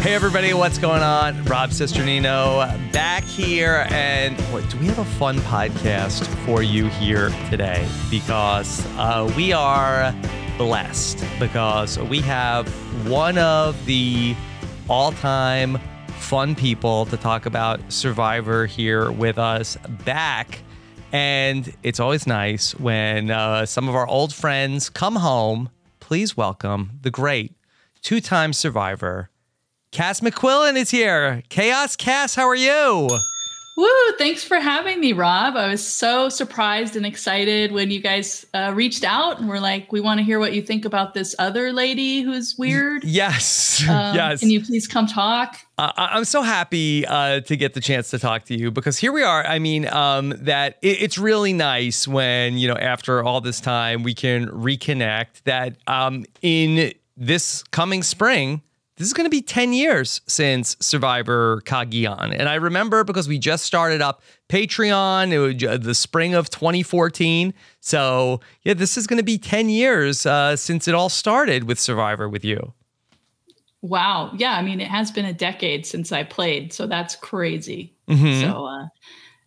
Hey everybody, what's going on? Rob Cesternino back here, and boy, do we have a fun podcast for you here today? Because uh, we are blessed because we have one of the all-time fun people to talk about Survivor here with us back. And it's always nice when uh, some of our old friends come home. Please welcome the great two-time survivor. Kass McQuillen is here. Chaos Kass, how are you? Woo! Thanks for having me, Rob. I was so surprised and excited when you guys uh, reached out and were like, "We want to hear what you think about this other lady who's weird." Yes, Um, yes. Can you please come talk? Uh, I- I'm so happy uh, to get the chance to talk to you because here we are. I mean, um, that it, it's really nice when you know after all this time we can reconnect. That um, in this coming spring. This is going to be 10 years since Survivor Cagayan. And I remember because we just started up Patreon, it was uh, the spring of 2014. So, yeah, this is going to be 10 years uh, since it all started with Survivor with you. Wow. Yeah. I mean, it has been a decade since I played, so that's crazy. Mhm. So, uh,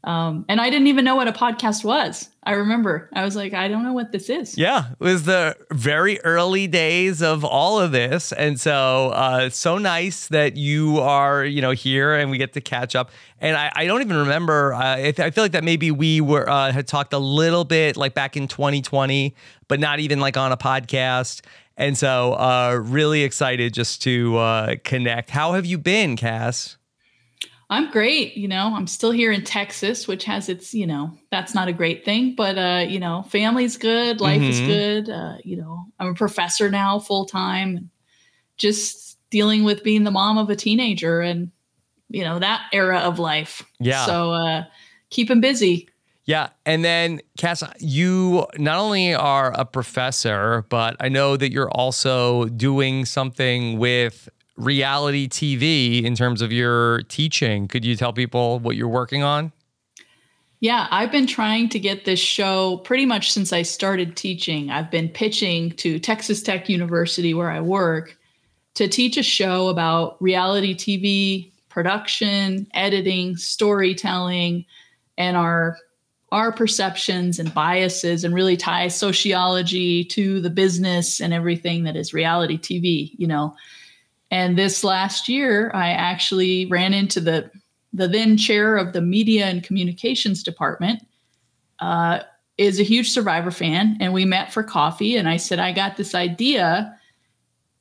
um, and I didn't even know what a podcast was. I remember I was like, I don't know what this is. Yeah, it was the very early days of all of this, and so uh, so nice that you are you know here and we get to catch up. And I, I don't even remember. Uh, I, I feel like that maybe we were uh, had talked a little bit like back in 2020, but not even like on a podcast. And so uh, really excited just to uh, connect. How have you been, Kass? I'm great. You know, I'm still here in Texas, which has its, you know, that's not a great thing, but, uh, you know, family's good, life is Mhm. good. Uh, you know, I'm a professor now full time, just dealing with being the mom of a teenager and, you know, that era of life. Yeah. So, uh, keeping busy. Yeah. And then, Kass, you not only are a professor, but I know that you're also doing something with reality TV in terms of your teaching. Could you tell people what you're working on? Yeah, I've been trying to get this show pretty much since I started teaching. I've been pitching to Texas Tech University, where I work, to teach a show about reality TV production, editing, storytelling, and our our perceptions and biases and really tie sociology to the business and everything that is reality TV, you know. And this last year, I actually ran into the the then chair of the media and communications department uh, is a huge survivor fan and we met for coffee and i said i got this idea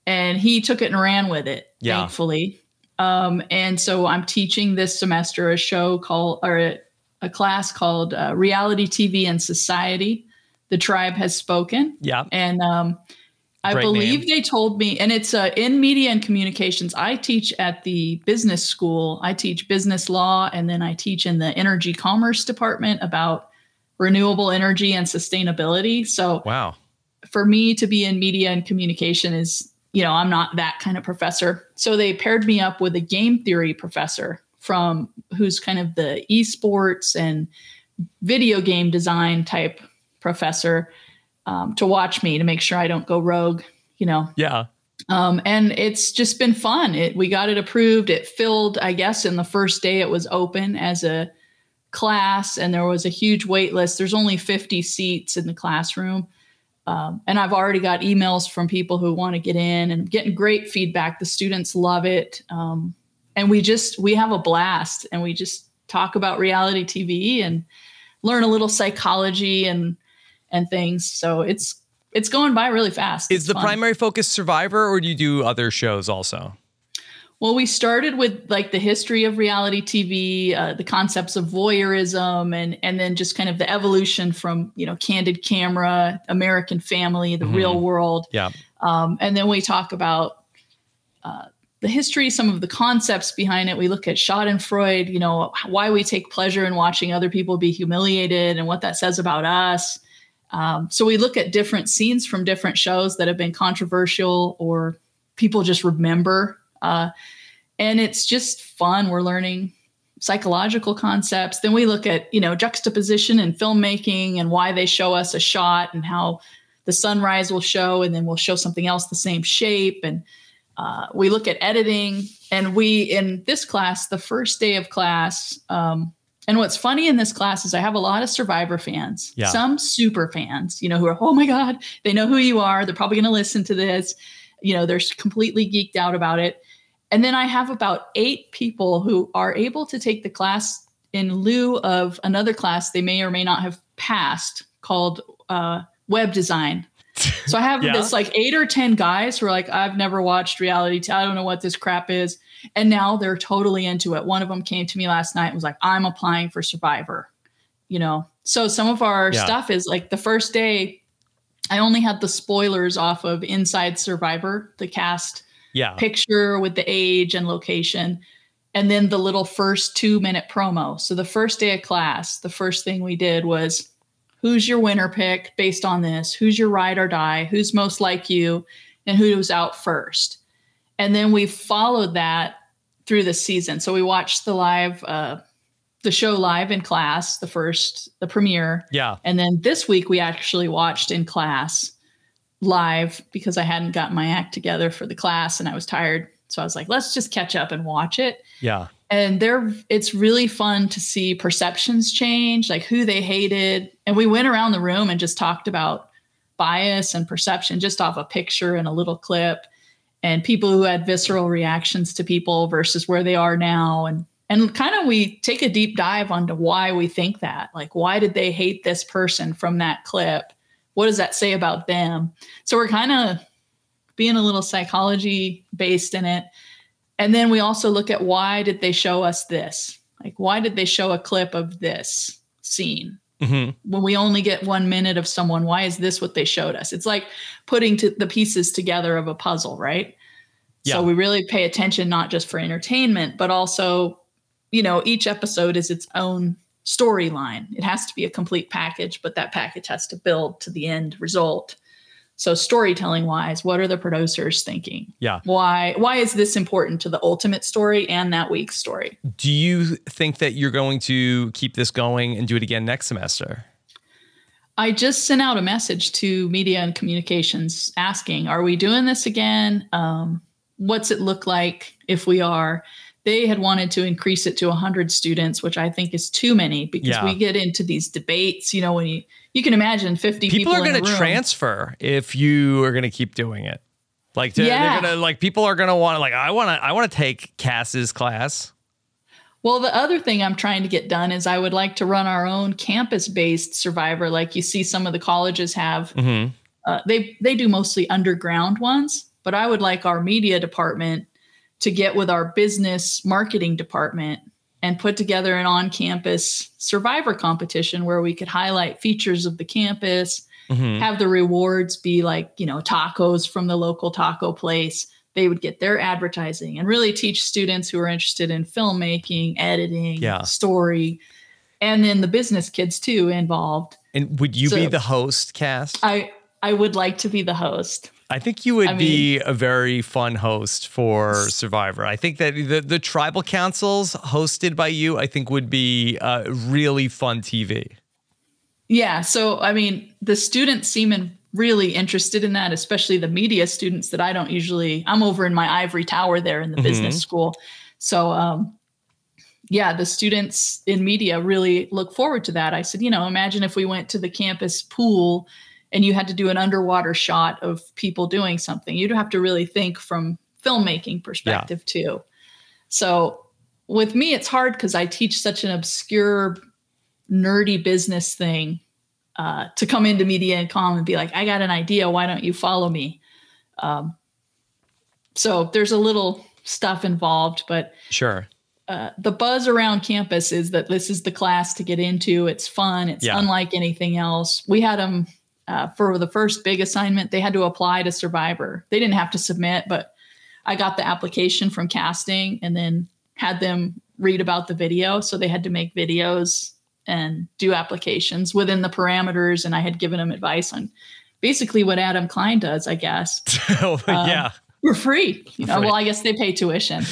and he took it and ran with it Yeah. thankfully um, and so i'm teaching this semester a show called or a, a class called uh, reality tv and society the tribe has spoken Yeah. and um, I Great believe name. they told me, and it's uh, in media and communications. I teach at the business school. I teach business law, and then I teach in the energy commerce department about renewable energy and sustainability. So Wow. for me to be in media and communication is, you know, I'm not that kind of professor. So they paired me up with a game theory professor from who's kind of the esports and video game design type professor um, to watch me to make sure I don't go rogue, you know. Yeah. Um, and it's just been fun. It we got it approved. It filled, I guess, in the first day it was open as a class, and there was a huge wait list. There's only 50 seats in the classroom. Um, and I've already got emails from people who want to get in and getting great feedback. The students love it. Um, and we just we have a blast and we just talk about reality TV and learn a little psychology and and things. So it's it's going by really fast. Is It's the fun. primary focus Survivor or do you do other shows also? Well, we started with like the history of reality TV, uh, the concepts of voyeurism, and and then just kind of the evolution from you know candid camera, American Family, the Mhm. real world, Yeah. um, and then we talk about uh, the history, some of the concepts behind it. We look at Schadenfreude, you know, why we take pleasure in watching other people be humiliated and what that says about us. Um, so we look at different scenes from different shows that have been controversial or people just remember. Uh, and it's just fun. We're learning psychological concepts. Then we look at, you know, juxtaposition and filmmaking and why they show us a shot and how the sunrise will show and then we'll show something else the same shape. And uh, we look at editing and we in this class, the first day of class, um, and what's funny in this class is I have a lot of Survivor fans, Yeah. some super fans, you know, who are, oh my God, they know who you are. They're probably going to listen to this. You know, they're completely geeked out about it. And then I have about eight people who are able to take the class in lieu of another class they may or may not have passed called uh, web design. So I have Yeah. this like eight or 10 guys who are like, I've never watched reality. T- I don't know what this crap is. And now they're totally into it. One of them came to me last night and was like, I'm applying for Survivor. You know, so some of our Yeah. stuff is like the first day, I only had the spoilers off of Inside Survivor, the cast Yeah. picture with the age and location, and then the little first two minute promo. So the first day of class, the first thing we did was who's your winner pick based on this? Who's your ride or die? Who's most like you? And who was out first? And then we followed that through the season. So we watched the live, uh, the show live in class, the first, the premiere. Yeah. And then this week we actually watched in class live because I hadn't gotten my act together for the class and I was tired. So I was like, let's just catch up and watch it. Yeah. And there it's really fun to see perceptions change, like who they hated. And we went around the room and just talked about bias and perception just off a picture and a little clip and people who had visceral reactions to people versus where they are now. And and kind of we take a deep dive onto why we think that. Like why did they hate this person from that clip? What does that say about them? So we're kind of being a little psychology based in it. And then we also look at why did they show us this? Like why did they show a clip of this scene hmm when we only get one minute of someone why is this what they showed us? It's like putting to the pieces together of a puzzle right? Yeah. so we really pay attention not just for entertainment but also you know each episode is its own storyline. It has to be a complete package but that package has to build to the end result so storytelling wise what are the producers thinking Yeah. why why is this important to the ultimate story and that week's story Do you think that you're going to keep this going and do it again next semester? I just sent out a message to media and communications asking, are we doing this again? Um, what's it look like if we are? They had wanted to increase it to 100 students, which I think is too many because Yeah. we get into these debates. You know, when you you can imagine 50 people, People are going to transfer if you are going to keep doing it. Like to, Yeah. they're going to like people are going to want to like I want to I want to take Kass's class. Well, the other thing I'm trying to get done is I would like to run our own campus-based survivor, like you see some of the colleges have. hmm uh, they they do mostly underground ones but i would like our media department to get with our business marketing department and put together an on-campus survivor competition where we could highlight features of the campus hmm have the rewards be like you know tacos from the local taco place they would get their advertising and really teach students who are interested in filmmaking editing Yeah. story and then the business kids too involved And would you be the host, Kass? i i would like to be the host I think you would I be a very fun host for Survivor. I think that the, the tribal councils hosted by you, I think would be uh, really fun TV. Yeah. So, I mean, the students seem really interested in that, especially the media students that I don't usually, I'm over in my ivory tower there in the Mhm. business school. So, um, yeah, the students in media really look forward to that. I said, you know, imagine if we went to the campus pool and you had to do an underwater shot of people doing something. You'd have to really think from filmmaking perspective too. So with me, it's hard because I teach such an obscure, nerdy business thing uh, to come into media and com and be like, I got an idea. Why don't you follow me? Um, so there's a little stuff involved, but Sure. uh, the buzz around campus is that this is the class to get into. It's fun. It's Yeah. unlike anything else. We had them uh, for the first big assignment. They had to apply to Survivor. They didn't have to submit, but I got the application from casting and then had them read about the video. So they had to make videos and do applications within the parameters. And I had given them advice on basically what Adam Klein does, I guess. Oh, yeah. We're free. You know, Free. well, I guess they pay tuition.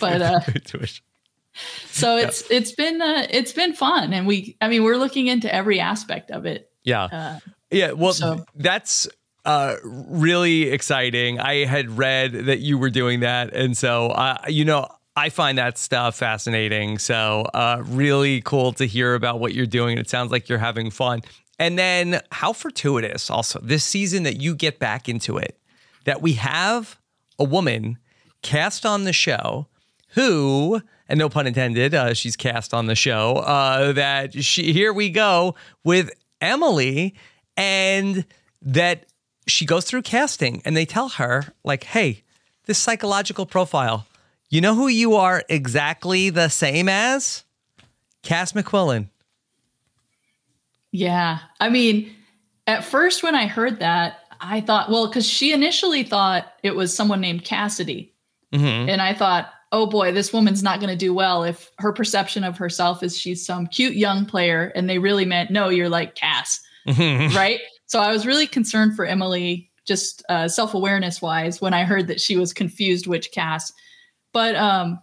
but, uh, Tuition. so it's it's been uh, it's been fun and we i mean we're looking into every aspect of it yeah. uh, Yeah, well, So- that's uh, really exciting. I had read that you were doing that, and so uh, you know. I find that stuff fascinating. So, uh, really cool to hear about what you're doing. It sounds like you're having fun. And then, how fortuitous also this season that you get back into it, that we have a woman cast on the show who, and no pun intended, uh, she's cast on the show, uh, that she, here we go with Emily, and that she goes through casting and they tell her, like, hey, this psychological profile, you know who you are exactly the same as? Kass McQuillen. Yeah. I mean, at first when I heard that, I thought, well, because she initially thought it was someone named Cassidy. Mm-hmm. And I thought, oh boy, this woman's not going to do well if her perception of herself is she's some cute young player. And they really meant, no, you're like Kass. Mm-hmm. Right. So I was really concerned for Emily, just uh, self awareness wise, when I heard that she was confused which Kass. But um,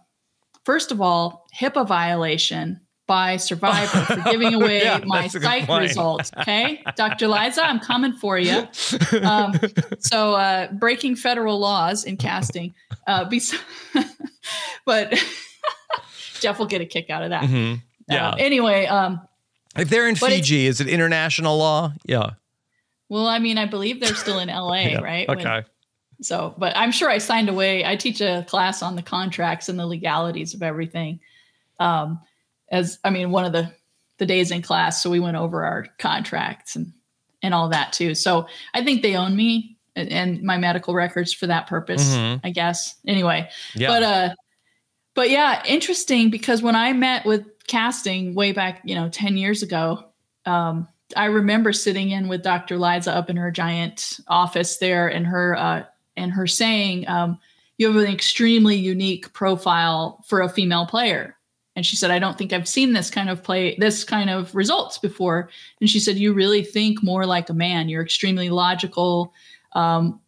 first of all, HIPAA violation by Survivor for giving away yeah, my psych results. Okay, Dr. Liza, I'm coming for you. Um, so, uh, breaking federal laws in casting. Uh, but Jeff will get a kick out of that. Mm-hmm. Yeah. Uh, anyway, um, if they're in Fiji, is it international law? Yeah. Well, I mean, I believe they're still in LA, yeah. right? Okay. When, so, but I'm sure I signed away. I teach a class on the contracts and the legalities of everything. Um, as I mean, one of the the days in class, so we went over our contracts and and all that too. So I think they own me and, and my medical records for that purpose, mm-hmm. I guess. Anyway, yeah. but uh, but yeah, interesting because when I met with casting way back, you know, ten years ago, um, I remember sitting in with Dr. Liza up in her giant office there, and her uh, and her saying, um, "You have an extremely unique profile for a female player." And she said, I don't think I've seen this kind of play, this kind of results before. And she said, You really think more like a man. You're extremely logical, um,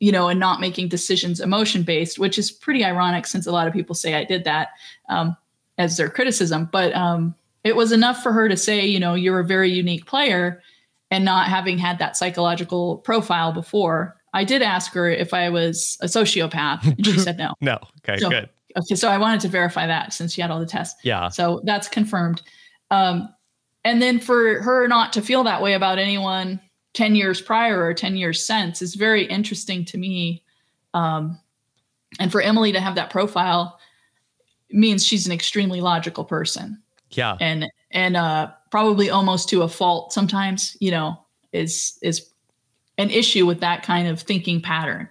you know, and not making decisions emotion based, which is pretty ironic since a lot of people say I did that um, as their criticism. But um, it was enough for her to say, you know, you're a very unique player and not having had that psychological profile before. I did ask her if I was a sociopath, and she said no. no. Okay, so, good. Okay, so I wanted to verify that since she had all the tests. Yeah. So that's confirmed. Um, and then for her not to feel that way about anyone 10 years prior or 10 years since is very interesting to me. Um, and for Emily to have that profile means she's an extremely logical person. Yeah. And and uh probably almost to a fault sometimes, you know, is is an issue with that kind of thinking pattern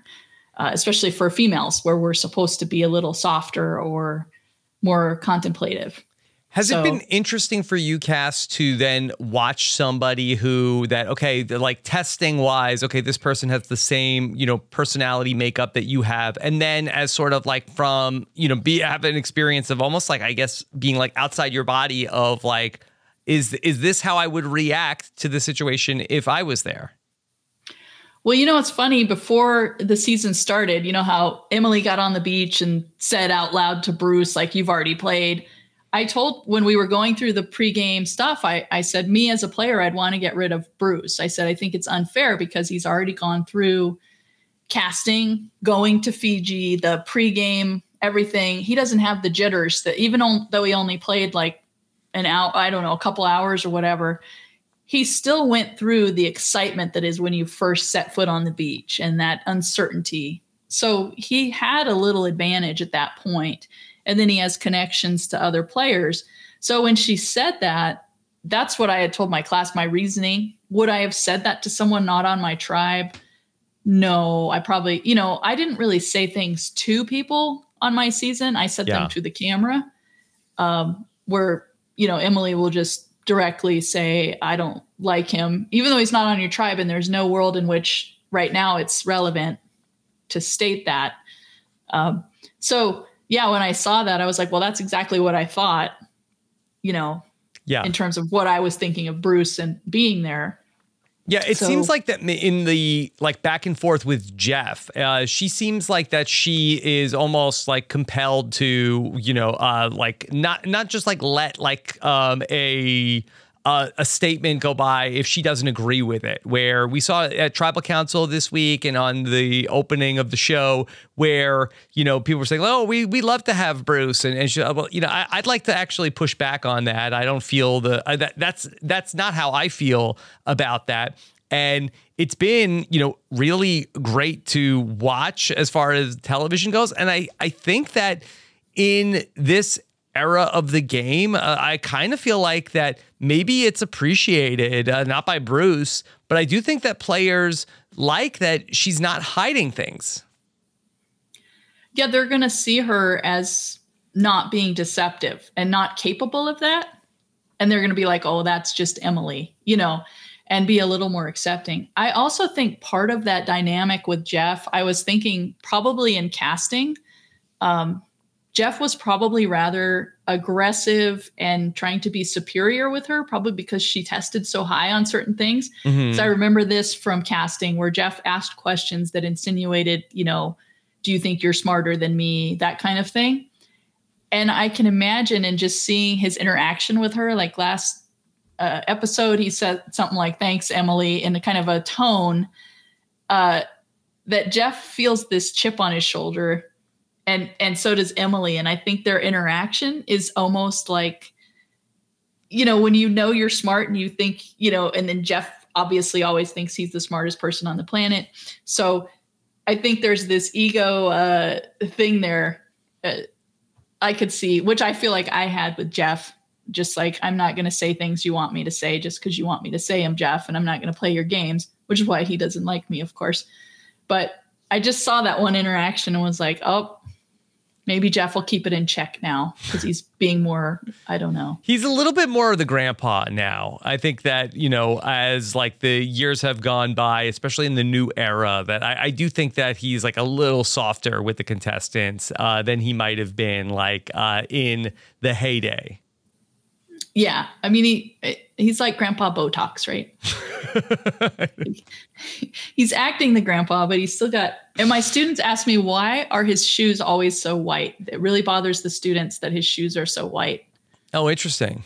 uh, especially for females, where we're supposed to be a little softer or more contemplative. Has so, it been interesting for you, Kass, to then watch somebody who that okay, like testing wise, okay, this person has the same you know personality makeup that you have, and then as sort of like from you know be have an experience of almost like I guess being like outside your body of like is is this how I would react to the situation if I was there? Well, you know, it's funny. Before the season started, you know how Emily got on the beach and said out loud to Bruce, like, you've already played. I told when we were going through the pregame stuff, I, I said, me as a player, I'd want to get rid of Bruce. I said, I think it's unfair because he's already gone through casting, going to Fiji, the pregame, everything. He doesn't have the jitters that even though he only played like an hour, I don't know, a couple hours or whatever, he still went through the excitement that is when you first set foot on the beach and that uncertainty. So he had a little advantage at that point. And then he has connections to other players. So when she said that, that's what I had told my class, my reasoning. Would I have said that to someone not on my tribe? No, I probably, you know, I didn't really say things to people on my season. I said yeah. them to the camera. Um, where, you know, Emily will just directly say, I don't like him, even though he's not on your tribe. And there's no world in which right now it's relevant to state that. Um, so, yeah, when I saw that, I was like, well, that's exactly what I thought, you know, yeah. in terms of what I was thinking of Bruce and being there. Yeah, it so, seems like that in the like back and forth with Jeff, uh, she seems like that she is almost like compelled to, you know, uh, like not not just like let like um, a uh, a statement go by if she doesn't agree with it. Where we saw at Tribal Council this week and on the opening of the show, where you know people were saying, "Oh, we we love to have Bruce," and, and she, well, you know, I, would like to actually push back on that. I don't feel the uh, that that's that's not how I feel about that. And it's been, you know, really great to watch as far as television goes. And I, I think that in this era of the game, uh, I kind of feel like that maybe it's appreciated, uh, not by Bruce, but I do think that players like that she's not hiding things. Yeah, they're going to see her as not being deceptive and not capable of that. And they're going to be like, oh, that's just Emily, you know and be a little more accepting. I also think part of that dynamic with Jeff, I was thinking probably in casting, um, Jeff was probably rather aggressive and trying to be superior with her, probably because she tested so high on certain things. Mm-hmm. So I remember this from casting where Jeff asked questions that insinuated, you know, do you think you're smarter than me? That kind of thing. And I can imagine and just seeing his interaction with her, like last uh, episode, he said something like, Thanks, Emily, in a kind of a tone uh, that Jeff feels this chip on his shoulder. And, and so does Emily. And I think their interaction is almost like, you know, when you know you're smart and you think, you know, and then Jeff obviously always thinks he's the smartest person on the planet. So I think there's this ego uh, thing there. Uh, I could see, which I feel like I had with Jeff just like I'm not going to say things you want me to say just because you want me to say them, Jeff, and I'm not going to play your games, which is why he doesn't like me, of course. But I just saw that one interaction and was like, oh, maybe Jeff will keep it in check now because he's being more, I don't know. He's a little bit more of the grandpa now. I think that, you know, as like the years have gone by, especially in the new era, that I, I do think that he's like a little softer with the contestants uh, than he might have been like uh, in the heyday. Yeah, I mean he he's like Grandpa Botox, right? he's acting the grandpa, but he's still got. And my students ask me why are his shoes always so white? It really bothers the students that his shoes are so white. Oh, interesting.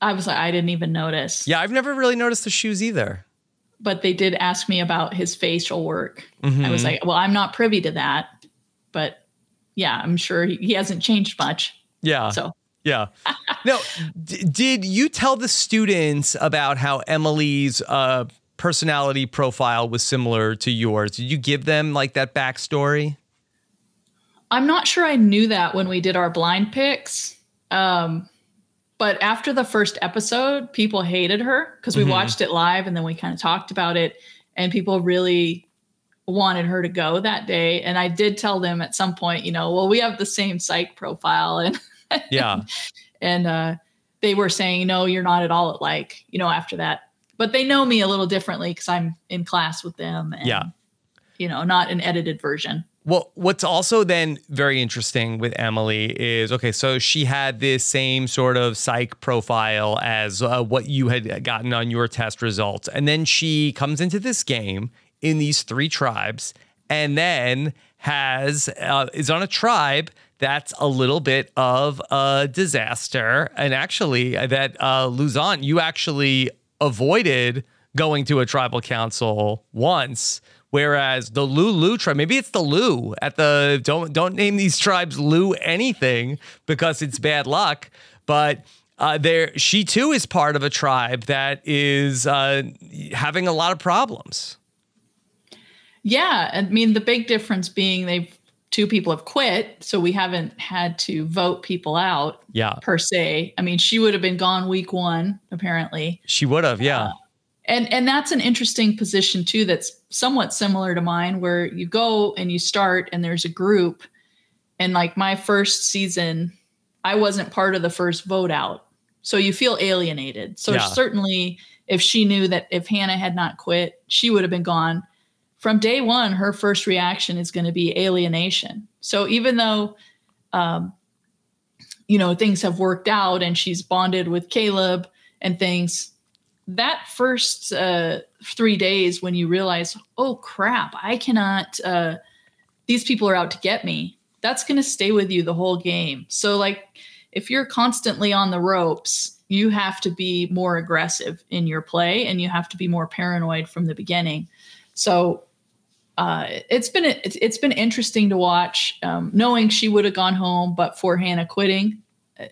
I was like, I didn't even notice. Yeah, I've never really noticed the shoes either. But they did ask me about his facial work. Mm-hmm. I was like, well, I'm not privy to that, but yeah, I'm sure he, he hasn't changed much. Yeah. So yeah. Now, d- did you tell the students about how Emily's uh, personality profile was similar to yours? Did you give them like that backstory? I'm not sure I knew that when we did our blind picks. Um, but after the first episode, people hated her because we mm-hmm. watched it live and then we kind of talked about it, and people really wanted her to go that day. And I did tell them at some point, you know, well, we have the same psych profile and yeah. and uh, they were saying, no, you're not at all like, you know, after that. But they know me a little differently because I'm in class with them. And, yeah. You know, not an edited version. Well, what's also then very interesting with Emily is okay, so she had this same sort of psych profile as uh, what you had gotten on your test results. And then she comes into this game in these three tribes and then has uh, is on a tribe that's a little bit of a disaster. And actually, that uh, Luzon, you actually avoided going to a tribal council once. Whereas the Lulu tribe, maybe it's the Lu at the don't don't name these tribes Lu anything because it's bad luck. But uh, there, she too is part of a tribe that is uh, having a lot of problems. Yeah, I mean the big difference being they've two people have quit, so we haven't had to vote people out. Yeah. Per se. I mean, she would have been gone week one, apparently. She would have, yeah. Uh, and and that's an interesting position too that's somewhat similar to mine where you go and you start and there's a group and like my first season i wasn't part of the first vote out so you feel alienated so yeah. certainly if she knew that if hannah had not quit she would have been gone from day one, her first reaction is going to be alienation. So even though, um, you know, things have worked out and she's bonded with Caleb and things, that first uh, three days when you realize, oh crap, I cannot, uh, these people are out to get me, that's going to stay with you the whole game. So, like, if you're constantly on the ropes you have to be more aggressive in your play and you have to be more paranoid from the beginning. So uh, it's been it's, it's been interesting to watch, um, knowing she would have gone home, but for Hannah quitting,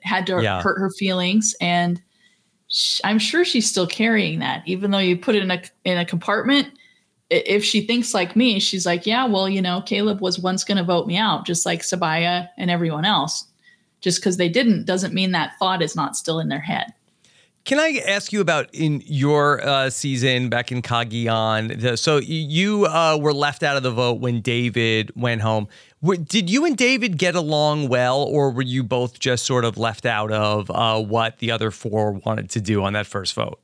had to yeah. hurt her feelings, and sh- I'm sure she's still carrying that, even though you put it in a in a compartment. If she thinks like me, she's like, yeah, well, you know, Caleb was once going to vote me out, just like Sabiyah and everyone else. Just because they didn't doesn't mean that thought is not still in their head. Can I ask you about in your uh, season back in Cagayan? So you uh, were left out of the vote when David went home. Did you and David get along well, or were you both just sort of left out of uh, what the other four wanted to do on that first vote?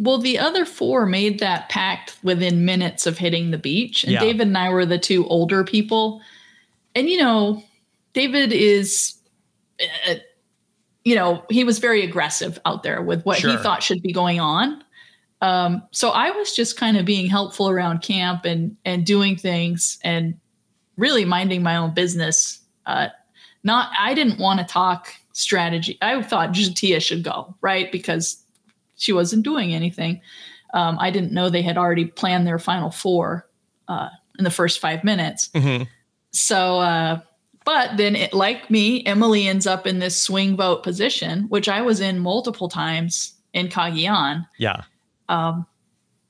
Well, the other four made that pact within minutes of hitting the beach, and yeah. David and I were the two older people. And you know, David is uh, you know, he was very aggressive out there with what sure. he thought should be going on. Um, so I was just kind of being helpful around camp and and doing things and really minding my own business. Uh, not I didn't want to talk strategy. I thought J'Tia should go right because she wasn't doing anything. Um, I didn't know they had already planned their final four uh, in the first five minutes. Mm-hmm. So uh, but then, it, like me, Emily ends up in this swing vote position, which I was in multiple times in Cagayan. Yeah. Um,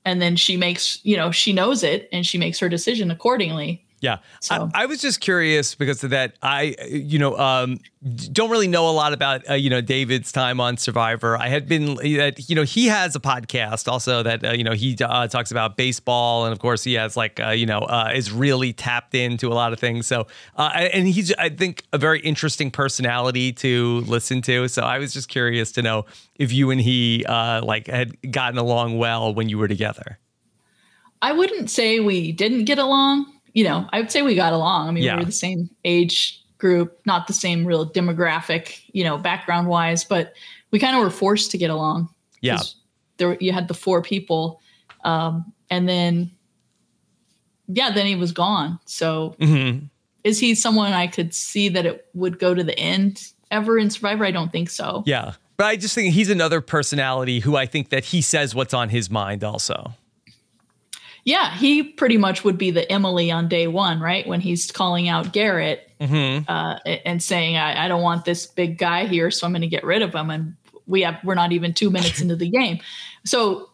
and then she makes, you know, she knows it and she makes her decision accordingly. Yeah. So. I, I, was just curious because of that. I, you know, um, don't really know a lot about, uh, you know, David's time on Survivor. I had been that, you know, he has a podcast also that, uh, you know, he uh, talks about baseball. And of course, he has like, uh, you know, uh, is really tapped into a lot of things. So, uh, and he's, I think, a very interesting personality to listen to. So I was just curious to know if you and he, like, had gotten along well when you were together. I wouldn't say we didn't get along you know, I would say we got along. I mean, yeah. we were the same age group, not the same real demographic, you know, background wise, but we kind of were forced to get along. Yeah. There you had the four people. Um, and then yeah, then he was gone. So mm-hmm. is he someone I could see that it would go to the end ever in Survivor? I don't think so. Yeah. But I just think he's another personality who I think that he says what's on his mind also. Yeah, he pretty much would be the Emily on day one, right? When he's calling out Garrett mm-hmm. uh, and saying, I, I, don't want this big guy here, so I'm going to get rid of him." And we have we're not even two minutes into the game, so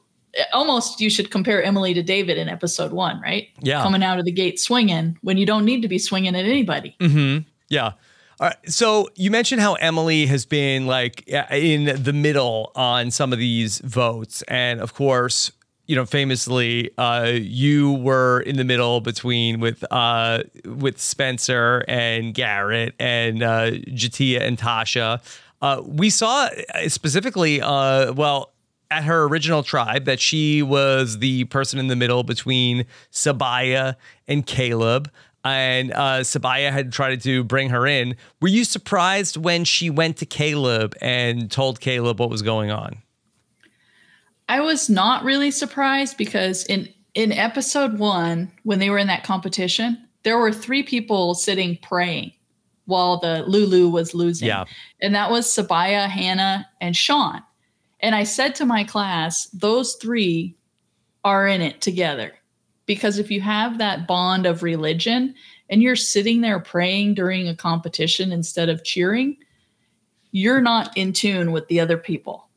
almost you should compare Emily to David in episode one, right? Yeah, coming out of the gate swinging when you don't need to be swinging at anybody. Mm-hmm. Yeah. All right. So you mentioned how Emily has been like in the middle on some of these votes. And of course, you know, famously, uh, you were in the middle between with uh, with Spencer and Garrett and uh, J'Tia and Tasha. Uh, we saw uh, specifically, uh, well, at her original tribe, that she was the person in the middle between Sabiyah and Caleb. And uh, Sabiyah had tried to bring her in. Were you surprised when she went to Caleb and told Caleb what was going on? I was not really surprised because in in episode 1 when they were in that competition, there were three people sitting praying while the Lulu was losing. Yeah. And that was Sabiyah, Hannah, and Sean. And I said to my class, those three are in it together. Because if you have that bond of religion and you're sitting there praying during a competition instead of cheering, you're not in tune with the other people.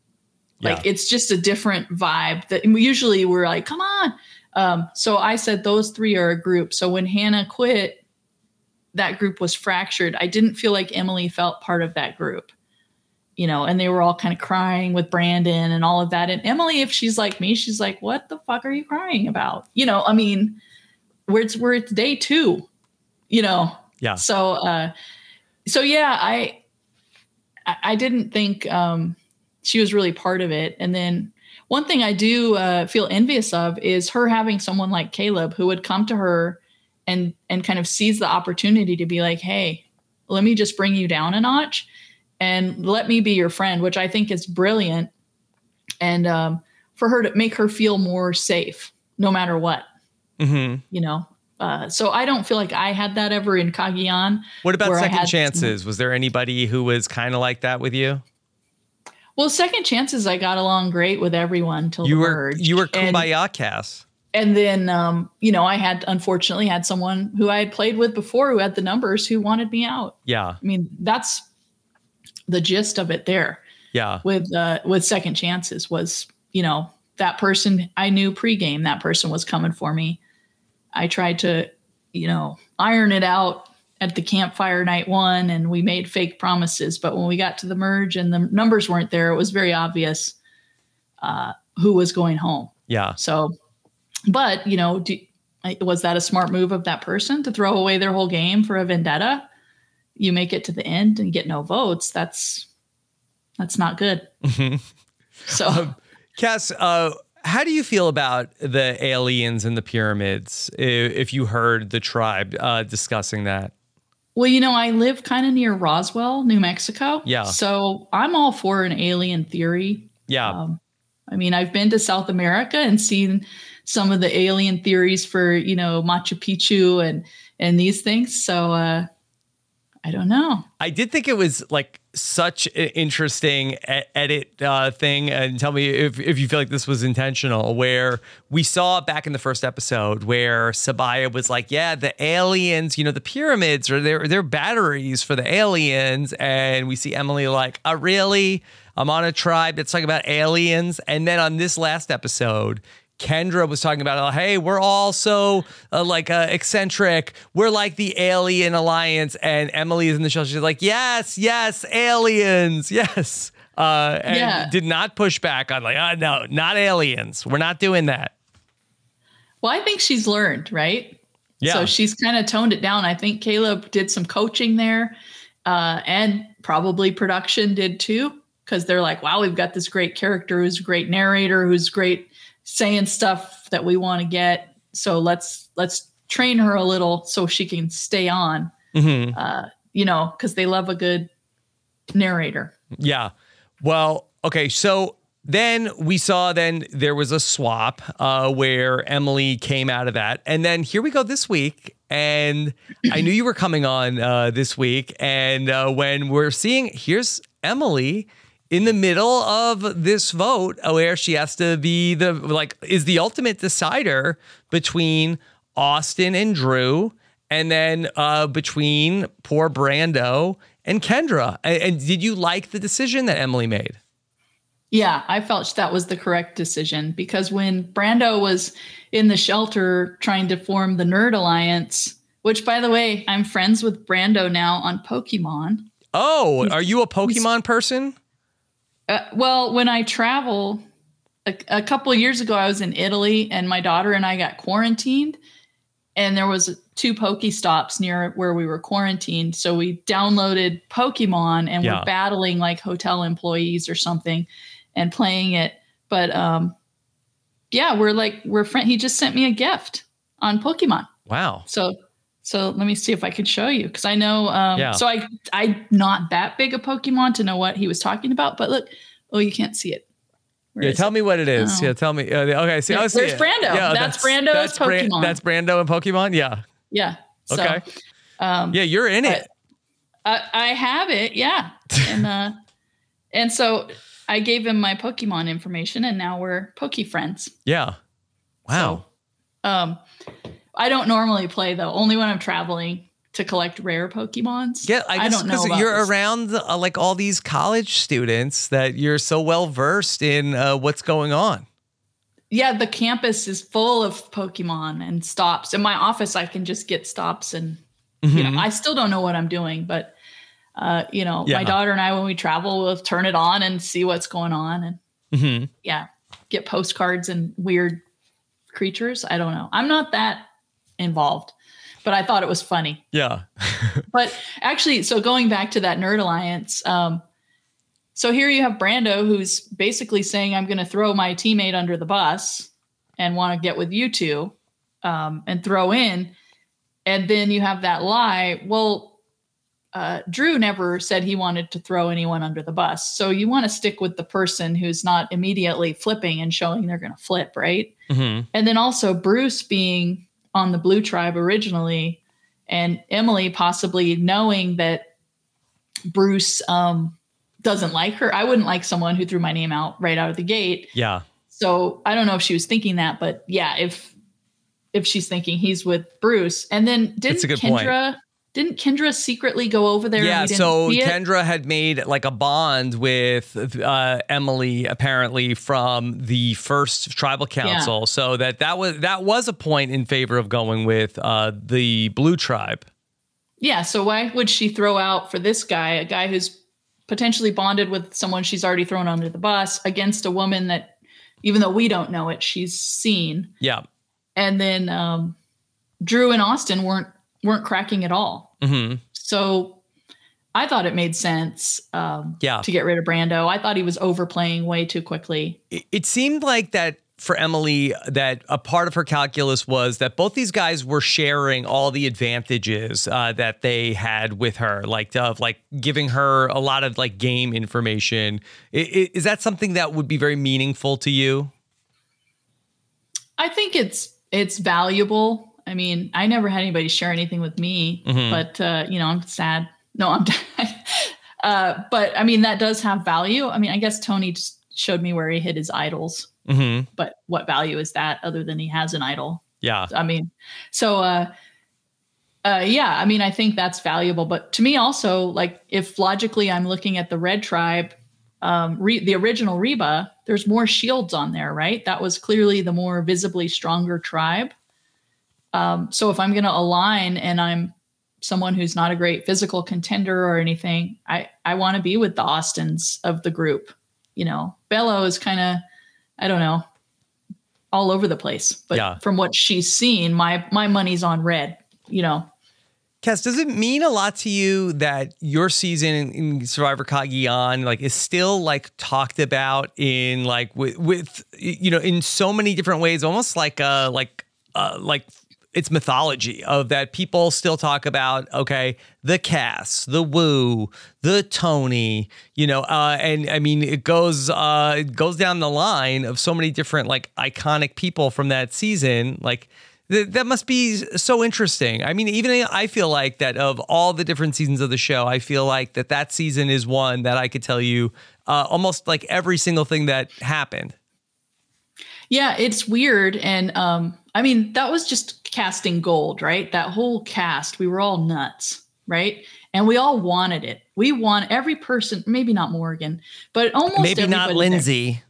Like yeah. it's just a different vibe that usually we're like, come on. Um, so I said those three are a group. So when Hannah quit, that group was fractured. I didn't feel like Emily felt part of that group, you know, and they were all kind of crying with Brandon and all of that. And Emily, if she's like me, she's like, what the fuck are you crying about? You know, I mean, we're, it's, we're it's day two, you know? Yeah. So, uh, so yeah, I, I didn't think, um, she was really part of it. And then one thing I do uh, feel envious of is her having someone like Caleb who would come to her and and kind of seize the opportunity to be like, "Hey, let me just bring you down a notch and let me be your friend," which I think is brilliant. And um, for her to make her feel more safe, no matter what, mm-hmm. you know. Uh, so I don't feel like I had that ever in Cagayan. What about second chances? Was there anybody who was kind of like that with you? Well, second chances, I got along great with everyone till You the were merge. you were And- kumbaya Kass. and then um, you know i had unfortunately had someone who i had played with before who had the numbers who wanted me out. Yeah, i mean that's the gist of it there. Yeah, with uh, with second chances was you know that person i knew pregame that person was coming for me. I tried to you know iron it out at the campfire night one and we made fake promises but when we got to the merge and the numbers weren't there it was very obvious uh, who was going home yeah. so, but you know, do, was that a smart move of that person to throw away their whole game for a vendetta? You make it to the end and get no votes. That's that's not good. Mhm. So, Kass, uh, how do you feel about the aliens and the pyramids? If you heard the tribe uh, discussing that, well, you know, I live kind of near Roswell, New Mexico. Yeah. So I'm all for an alien theory. yeah, Um, I mean, I've been to South America and seen some of the alien theories for you know Machu Picchu and and these things. So uh, I don't know. I did think it was like such an interesting edit uh, thing. And tell me if, if you feel like this was intentional, where we saw back in the first episode where Sabiyah was like, yeah, the aliens, you know, the pyramids are their, their batteries for the aliens. And we see Emily like, oh, really? I'm on a tribe that's talking about aliens. And then on this last episode, Kendra was talking about, oh, hey, we're all so uh, like uh, eccentric. We're like the alien alliance. And Emily is in the show. She's like, yes, yes, aliens, yes. Uh, and Yeah. did not push back on like, oh, no, not aliens. We're not doing that. Well, I think she's learned, right? Yeah. So she's kind of toned it down. I think Caleb did some coaching there, uh, and probably production did too, because they're like, wow, we've got this great character who's a great narrator, who's great saying stuff that we want to get. So let's let's train her a little so she can stay on. Mhm. Uh, you know, because they love a good narrator. Yeah. Well, okay. So then we saw then there was a swap uh, where Emily came out of that. And then here we go this week. And I knew you were coming on uh, this week. And uh, when we're seeing, here's Emily in the middle of this vote where she has to be the, like, is the ultimate decider between Austin and Drew. And then uh, between poor Brando and Kendra. And, and did you like the decision that Emily made? Yeah, I felt that was the correct decision because when Brando was in the shelter trying to form the Nerd Alliance, which by the way, I'm friends with Brando now on Pokemon. Oh, are you a Pokemon person? Uh, well, when I travel, a, a couple of years ago, I was in Italy and my daughter and I got quarantined, and there was two Pokestops near where we were quarantined. So we downloaded Pokemon and Yeah. we're battling like hotel employees or something, and playing it. But um, yeah, we're like we're friend. He just sent me a gift on Pokemon. Wow. So so let me see if I can show you because I know. Um, Yeah. So I I'm not that big a Pokemon to know what he was talking about. But look, oh, you can't see it. Where Yeah, tell it? me what it is. Oh. Yeah, tell me. Uh, okay, see, I There's- see there's it. Brando. Yeah, That's Brando's that's Bran- Pokemon. that's Brando and Pokemon. Yeah. Yeah. So, Okay. Um, Yeah, you're in it. I, I have it. Yeah. And uh, and so I gave him my Pokemon information, and now we're Poke friends. Yeah. Wow. So, um, I don't normally play though. Only when I'm traveling to collect rare Pokemons. yeah, I guess don't know you're this. around uh, like all these college students that you're so well versed in uh, what's going on. yeah, the campus is full of Pokemon and stops. In my office, I can just get stops, and you Mhm. know, I still don't know what I'm doing, but uh, you know, Yeah. my daughter and I, when we travel, we'll turn it on and see what's going on, and Mhm. yeah, get postcards and weird creatures. I don't know. I'm not that involved, but I thought it was funny. Yeah. But actually, so going back to that Nerd Alliance, um, so here you have Brando who's basically saying, I'm going to throw my teammate under the bus and want to get with you two um, and throw in. And then you have that lie. Well, uh, Drew never said he wanted to throw anyone under the bus. So you want to stick with the person who's not immediately flipping and showing they're going to flip, right? Mhm. And then also Bruce being on the Blue Tribe originally, and Emily possibly knowing that Bruce um, doesn't like her. I wouldn't like someone who threw my name out right out of the gate. Yeah. So I don't know if she was thinking that, but yeah, if if she's thinking he's with Bruce, and then didn't Kendra point. Didn't Kendra secretly go over there? Yeah, so Kendra had made like a bond with uh, Emily apparently from the first tribal council, yeah. so that that was that was a point in favor of going with uh, the Blue tribe. Yeah, so why would she throw out for this guy, a guy who's potentially bonded with someone she's already thrown under the bus against a woman that even though we don't know it she's seen yeah and then um, drew and austin weren't weren't cracking at all mm-hmm. so i thought it made sense um, yeah. to get rid of brando i thought he was overplaying way too quickly it, it seemed like that for Emily that a part of her calculus was that both these guys were sharing all the advantages uh, that they had with her, like of like giving her a lot of like game information. Is, is that something that would be very meaningful to you? I think it's it's valuable. I mean, I never had anybody share anything with me, mm-hmm. but uh, you know, I'm sad. No, I'm. uh, but I mean, that does have value. I mean, I guess Tony just showed me where he hid his idols Mm-hmm. But what value is that other than he has an idol? Yeah. I mean, so uh, uh, yeah, I mean, I think that's valuable. But to me, also, like if logically I'm looking at the red tribe, um, re- the original Reba, there's more shields on there, right? That was clearly the more visibly stronger tribe. Um, so if I'm going to align and I'm someone who's not a great physical contender or anything, I I want to be with the Austins of the group. You know, Belo is kind of I don't know, all over the place. But yeah. from what she's seen, my my money's on red. You know. Kass, does it mean a lot to you that your season in Survivor Cagayan like is still like talked about in like with with you know in so many different ways, almost like uh like uh like it's mythology of that people still talk about okay the Kass the Woo the Tony you know uh, and i mean it goes uh it goes down the line of so many different like iconic people from that season. Like th- that must be so interesting. I mean even i feel like that of all the different seasons of the show i feel like that that season is one that i could tell you uh, almost like every single thing that happened yeah it's weird and um I mean, that was just casting gold, right? That whole cast, we were all nuts, right? And we all wanted it. We want every person, maybe not Morgan, but almost maybe not Lindsey. There.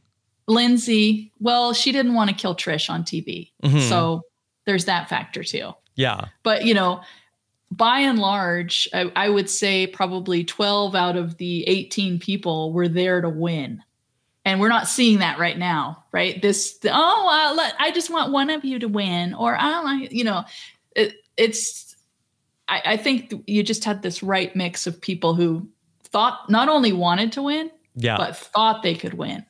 Lindsey, well, she didn't want to kill Trish on TV. Mm-hmm. So there's that factor too. Yeah. But, you know, by and large, I, I, would say probably 12 out of the 18 people were there to win and we're not seeing that right now right? This oh let, i just want one of you to win or i like you know it, it's I, I, think you just had this right mix of people who thought not only wanted to win yeah. but thought they could win.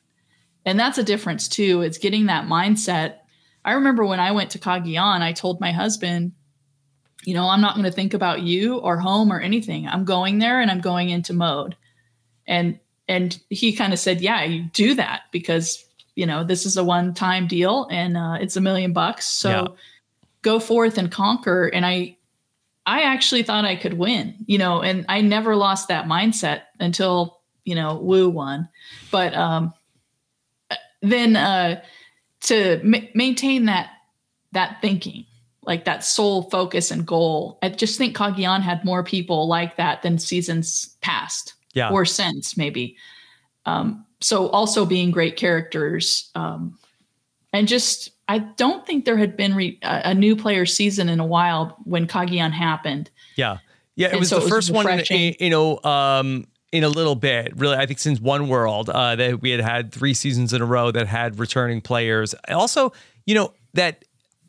And that's a difference too. It's getting that mindset. I remember when i went to cagayan i told my husband you know i'm not going to think about you or home or anything. I'm going there and i'm going into mode. And and he kind of said, "Yeah, you do that because you know this is a one-time deal and uh, it's a million bucks. So yeah. go forth and conquer." And I, I actually thought I could win, you know, and I never lost that mindset until you know Woo won. But um, then uh, to ma- maintain that that thinking like that sole focus and goal. I just think Cagayan had more people like that than seasons past yeah. or since maybe. Um, so also being great characters, um, and just I don't think there had been re- a, new player season in a while when Cagayan happened. Yeah, yeah, it was so the it first was one. In, you know, um, in a little bit, really. I think since One World, uh, that we had had three seasons in a row that had returning players. Also, you know that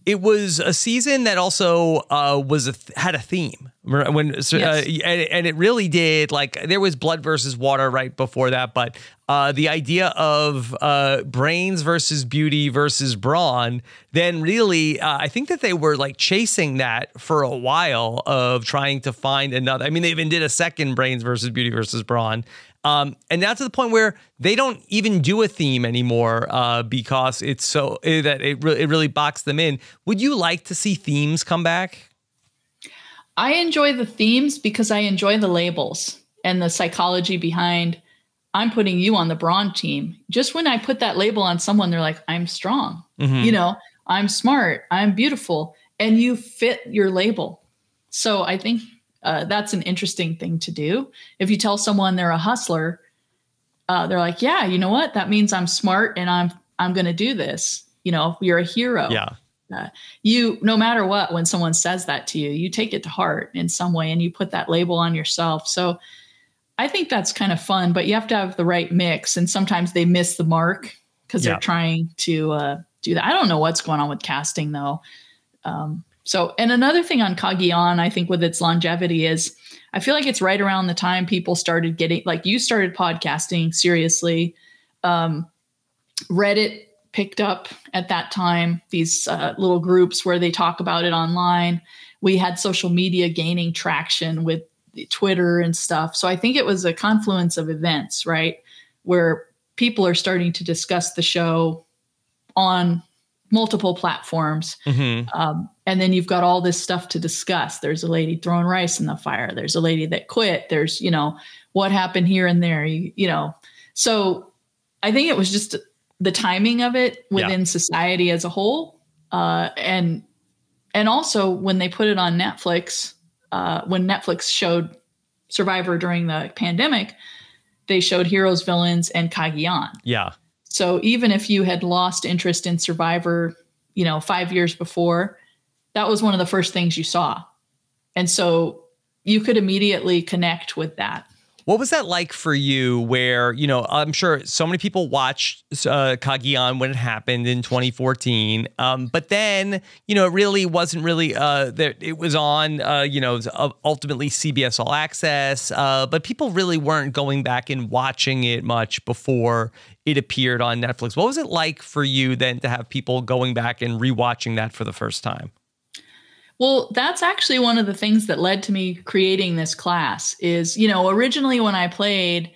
it was a season that also uh, was a th- had a theme when uh, yes. and, and, it really did like there was blood versus water right before that but uh, the idea of uh, brains versus beauty versus brawn then really uh, i think that they were like chasing that for a while of trying to find another i mean they even did a second brains versus beauty versus brawn um, and now to the point where they don't even do a theme anymore uh, because it's so eh, that it, re- it really boxed them in. Would you like to see themes come back? I enjoy the themes because I enjoy the labels and the psychology behind I'm putting you on the brawn team. Just when I put that label on someone, they're like, I'm strong, Mhm. you know, I'm smart, I'm beautiful, and you fit your label. So I think uh, that's an interesting thing to do. If you tell someone they're a hustler, uh, they're like, yeah, you know what? That means I'm smart and I'm I'm going to do this. You know, you're a hero yeah. you no matter what when someone says that to you you take it to heart in some way and you put that label on yourself so i think that's kind of fun but you have to have the right mix and sometimes they miss the mark because Yeah. they're trying to uh, do that i don't know what's going on with casting though um, so and another thing on Cagayan i think with its longevity is i feel like it's right around the time people started getting like you started podcasting seriously. Um, reddit picked up at that time these uh, little groups where they talk about it online. We had social media gaining traction with twitter and stuff. So i think it was a confluence of events right? Where people are starting to discuss the show on multiple platforms hmm um, and then you've got all this stuff to discuss. There's a lady throwing rice in the fire. There's a lady that quit. There's you know what happened here and there you, you know. So i think it was just the timing of it within society as a whole uh, and and also when they put it on netflix uh, when netflix showed survivor during the pandemic they showed heroes villains and Cagayan Yeah. So even if you had lost interest in Survivor, you know, five years before, that was one of the first things you saw. And so you could immediately connect with that. What was that like for you? Where you know, I'm sure so many people watched uh, Cagayan when it happened in 2014, um, but then you know, it really wasn't really. Uh, there, it was on, uh, you know, uh, ultimately CBS All Access, uh, but people really weren't going back and watching it much before it appeared on Netflix. What was it like for you then to have people going back and rewatching that for the first time? Well, that's actually one of the things that led to me creating this class is, you know, originally when I played,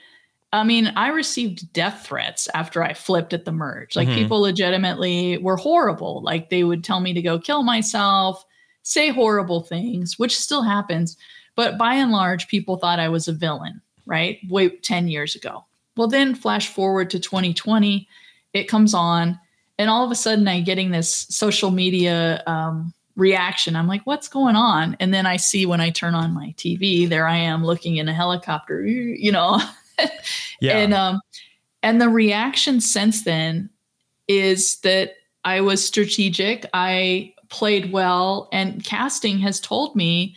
I mean, I received death threats after I flipped at the merge. Like Mhm. people legitimately were horrible. Like they would tell me to go kill myself, say horrible things, which still happens. But by and large, people thought I was a villain, right? Wait, 10 years ago. Well, then flash forward to 2020, it comes on, and all of a sudden I'm getting this social media um, reaction. I'm like, what's going on? And then I see when I turn on my TV, there I am looking in a helicopter, you know. Yeah. And um and the reaction since then is that I was strategic, I played well, and casting has told me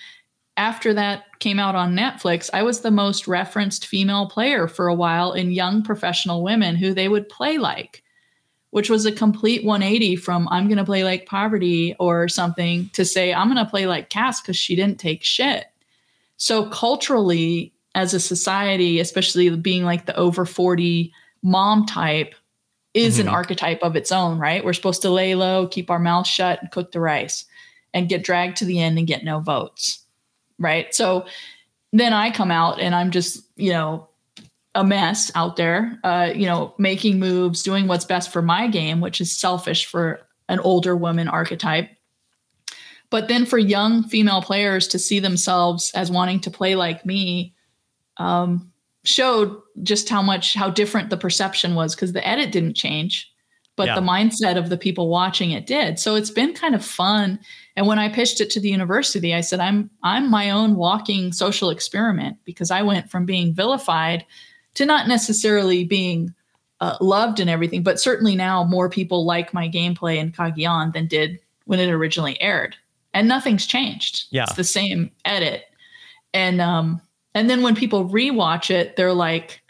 after that came out on Netflix, I was the most referenced female player for a while in young professional women who they would play like, which was a complete 180 from I'm going to play like Parvati or something to say I'm going to play like Kass because she didn't take shit. So, culturally, as a society, especially being like the over 40 mom type, is Mhm. an archetype of its own, right? We're supposed to lay low, keep our mouth shut, and cook the rice and get dragged to the end and get no votes, right? So then I come out and I'm just, you know, a mess out there, uh, you know, making moves, doing what's best for my game, which is selfish for an older woman archetype. But then for young female players to see themselves as wanting to play like me um, showed just how much, how different the perception was because the edit didn't change, but Yeah. the mindset of the people watching it did. So it's been kind of fun. And when I pitched it to the university, I said, I'm I'm my own walking social experiment because I went from being vilified to not necessarily being uh, loved and everything, but certainly now more people like my gameplay in Cagayan than did when it originally aired. And nothing's changed. Yeah. It's the same edit. And um and then when people rewatch it, they're like,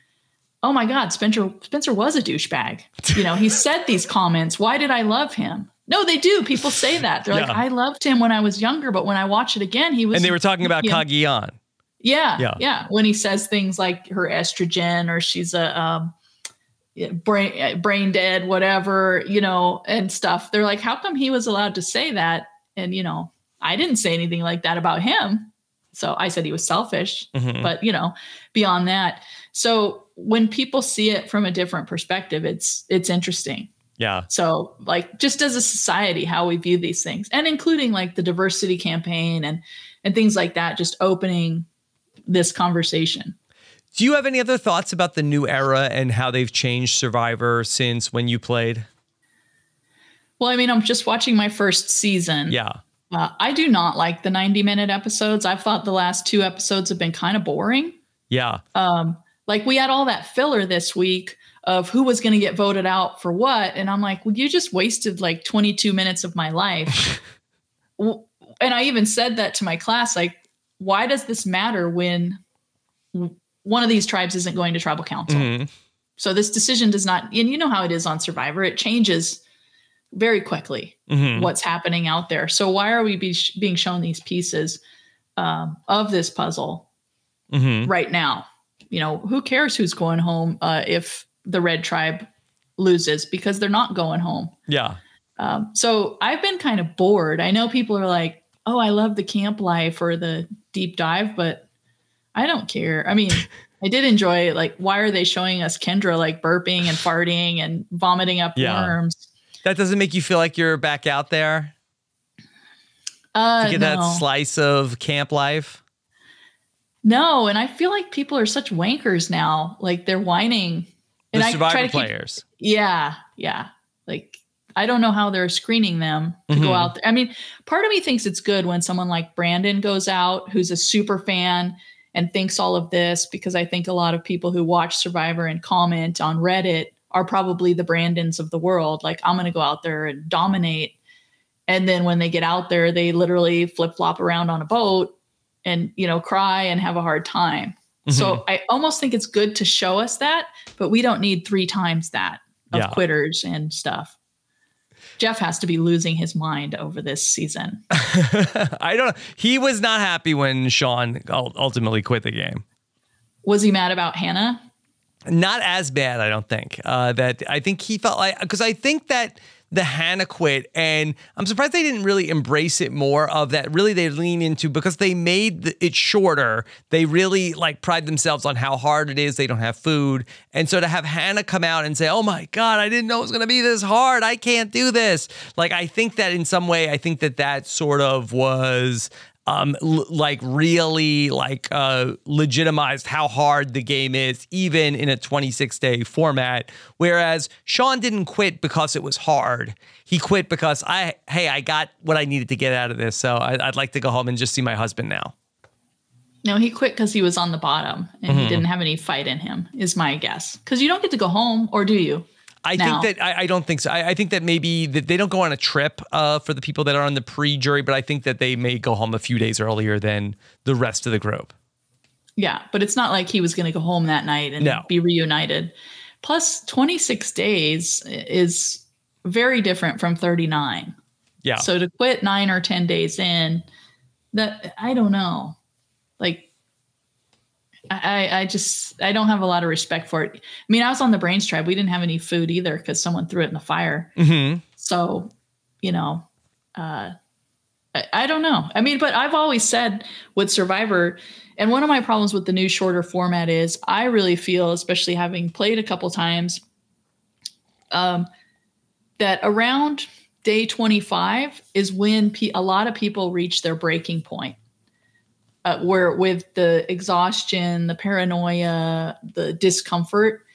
"Oh my god, Spencer Spencer was a douchebag." You know, he said these comments. Why did I love him? No, they do. People say that. They're like, "I loved him when I was younger, but when I watch it again, he was and they were talking about Yeah. Yeah, Yeah. yeah, When he says things like her estrogen or she's a um, brain brain dead, whatever, you know, and stuff. They're like, how come he was allowed to say that? And you know, I didn't say anything like that about him. So I said he was selfish, Mhm. but you know, beyond that. So when people see it from a different perspective, it's it's interesting. yeah. So, like, just as a society, how we view these things, and including like the diversity campaign and and things like that, just opening this conversation. Do you have any other thoughts about the new era and how they've changed Survivor since when you played? Well, I mean, I'm just watching my first season. Yeah. Uh, I do not like the 90 minute episodes. I've thought the last two episodes have been kind of boring. Yeah. Um, like we had all that filler this week of who was going to get voted out for what. And I'm like, well, you just wasted like 22 minutes of my life. and I even said that to my class, like, why does this matter when one of these tribes isn't going to tribal council? Mm-hmm. So this decision does not, and you know how it is on Survivor, it changes very quickly mm-hmm. what's happening out there. So why are we be sh- being shown these pieces um, of this puzzle mm-hmm. right now? You know, who cares who's going home uh, if the red tribe loses because they're not going home. Yeah. Um, so I've been kind of bored. I know people are like, "Oh, I love the camp life or the deep dive," but I don't care. I mean. I did enjoy like why are they showing us Kendra like burping and farting and vomiting up yeah. worms? That doesn't make you feel like you're back out there? Uh, to get no. that slice of camp life? No, and I feel like people are such wankers now. Like they're whining. And the survivor I players. Keep, yeah, yeah. Like I don't know how they're screening them to mm-hmm. go out there. I mean, part of me thinks it's good when someone like Brandon goes out, who's a super fan and thinks all of this, because I think a lot of people who watch Survivor and comment on Reddit are probably the Brandons of the world. Like, I'm going to go out there and dominate. And then when they get out there, they literally flip flop around on a boat and, you know, cry and have a hard time. Mm-hmm. So I almost think it's good to show us that, but we don't need three times that of yeah. quitters and stuff. Jeff has to be losing his mind over this season. I don't. Know. He was not happy when Sean ultimately quit the game. Was he mad about Hannah? Not as bad, I don't think. Uh, that I think he felt like because I think that the Hannah quit, and I'm surprised they didn't really embrace it more. Of that, really, they lean into because they made it shorter. They really like pride themselves on how hard it is. They don't have food, and so to have Hannah come out and say, "Oh my God, I didn't know it was going to be this hard. I can't do this." Like I think that in some way, I think that that sort of was um, l- like really like uh, legitimized how hard the game is, even in a 26 day format. Whereas Sean didn't quit because it was hard. He quit because I, hey, I got what I needed to get out of this. So I, would like to go home and just see my husband now. No, he quit because he was on the bottom and mm-hmm. he didn't have any fight in him, is my guess. Because you don't get to go home, or do you? I now. think that I, I, don't think so. I, I, think that maybe that they don't go on a trip uh, for the people that are on the pre-jury, but I think that they may go home a few days earlier than the rest of the group. Yeah, but it's not like he was going to go home that night and no. be reunited. Plus, 26 days is very different from 39. Yeah. So to quit nine or 10 days in, that I don't know. I, I just I don't have a lot of respect for it. I mean, I was on the Brains tribe. We didn't have any food either because someone threw it in the fire. Mm-hmm. So, you know, uh, I, I don't know. I mean, but I've always said with Survivor, and one of my problems with the new shorter format is I really feel, especially having played a couple times, um, that around day 25 is when pe- a lot of people reach their breaking point uh, where with the exhaustion, the paranoia, the discomfort,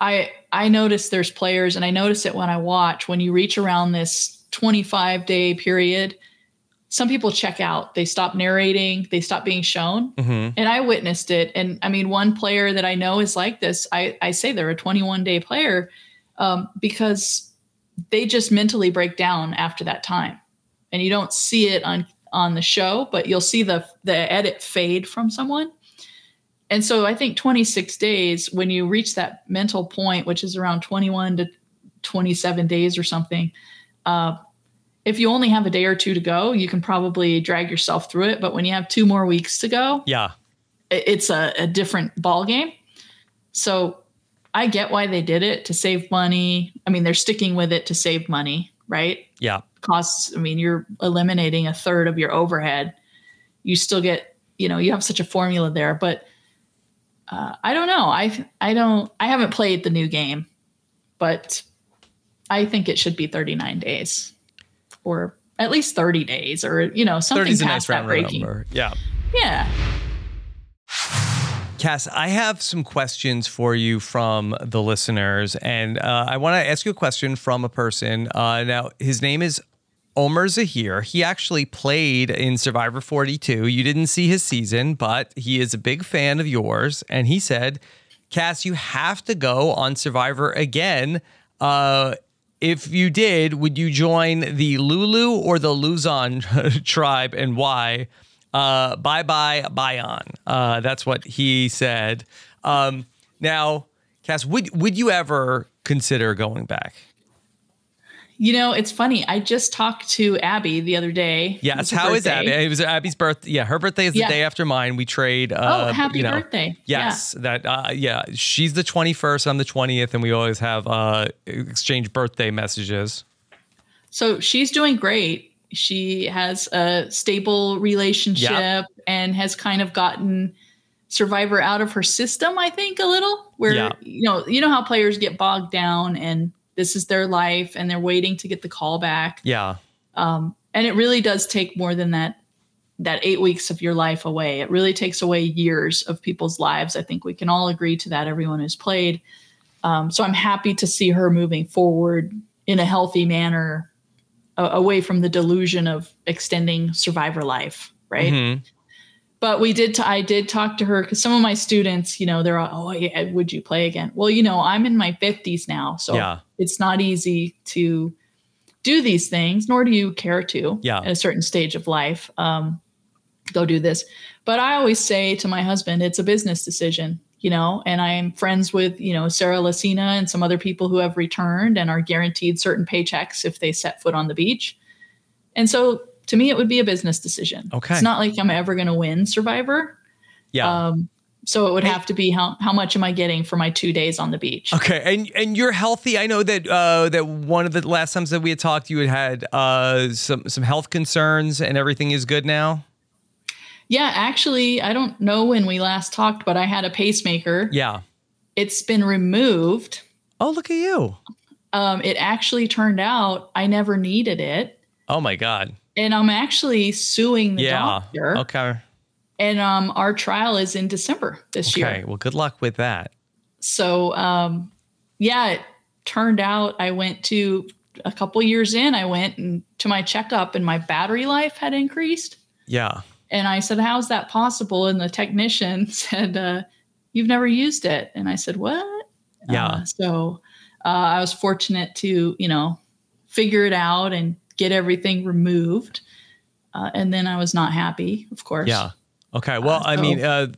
I I notice there's players, and I notice it when I watch when you reach around this 25 day period. Some people check out. They stop narrating. They stop being shown. Mm-hmm. And I witnessed it. And I mean, one player that I know is like this. I, I say they're a 21 day player um, because they just mentally break down after that time. And you don't see it on on the show, but you'll see the the edit fade from someone. And so I think 26 days, when you reach that mental point, which is around 21 to 27 days or something, uh, if you only have a day or two to go, you can probably drag yourself through it. But when you have two more weeks to go, yeah, it's a, a different ball game. So I get why they did it to save money. I mean, they're sticking with it to save money, right? Yeah costs, I mean, you're eliminating a third of your overhead. You still get, you know, you have such a formula there, but uh, I don't know. I I don't. I haven't played the new game, but I think it should be 39 days, or at least 30 days, or you know, something past nice that breaking. Number. Yeah. Yeah. Kass, I have some questions for you from the listeners, and uh, I want to ask you a question from a person. Uh, now, his name is Omar Zaheer. He actually played in Survivor 42. You didn't see his season, but he is a big fan of yours. And he said, Kass, you have to go on Survivor again. Uh, if you did, would you join the Lulu or the Luzon tribe and why? Uh, bye bye, bye on. Uh, that's what he said. Um, now, Kass, would would you ever consider going back? You know, it's funny. I just talked to Abby the other day. Yes, how is Abby? It was Abby's birthday. Yeah, her birthday is the yeah. day after mine. We trade. Uh, oh, happy you know, birthday! Yes, yeah. that. Uh, yeah, she's the twenty first. I'm the twentieth, and we always have uh, exchange birthday messages. So she's doing great. She has a stable relationship yep. and has kind of gotten Survivor out of her system. I think a little where yeah. you know you know how players get bogged down and this is their life and they're waiting to get the call back. Yeah. Um, and it really does take more than that that eight weeks of your life away. It really takes away years of people's lives. I think we can all agree to that. Everyone who's played. Um, so I'm happy to see her moving forward in a healthy manner, uh, away from the delusion of extending survivor life. Right. Mm-hmm but we did t- i did talk to her because some of my students you know they're all oh yeah would you play again well you know i'm in my 50s now so yeah. it's not easy to do these things nor do you care to yeah. at a certain stage of life um, go do this but i always say to my husband it's a business decision you know and i'm friends with you know sarah lacina and some other people who have returned and are guaranteed certain paychecks if they set foot on the beach and so to me, it would be a business decision. Okay. It's not like I'm ever going to win Survivor. Yeah. Um, so it would have to be how how much am I getting for my two days on the beach? Okay, and and you're healthy. I know that uh, that one of the last times that we had talked, you had had uh, some some health concerns, and everything is good now. Yeah, actually, I don't know when we last talked, but I had a pacemaker. Yeah, it's been removed. Oh, look at you! Um, it actually turned out I never needed it. Oh my god! And I'm actually suing the yeah. doctor. Okay. And um, our trial is in December this okay. year. Okay. Well, good luck with that. So, um, yeah, it turned out I went to a couple years in. I went and to my checkup, and my battery life had increased. Yeah. And I said, "How's that possible?" And the technician said, uh, "You've never used it." And I said, "What?" Yeah. Uh, so uh, I was fortunate to, you know, figure it out and get everything removed. Uh, and then I was not happy, of course. Yeah. Okay. Well, uh, I mean, uh,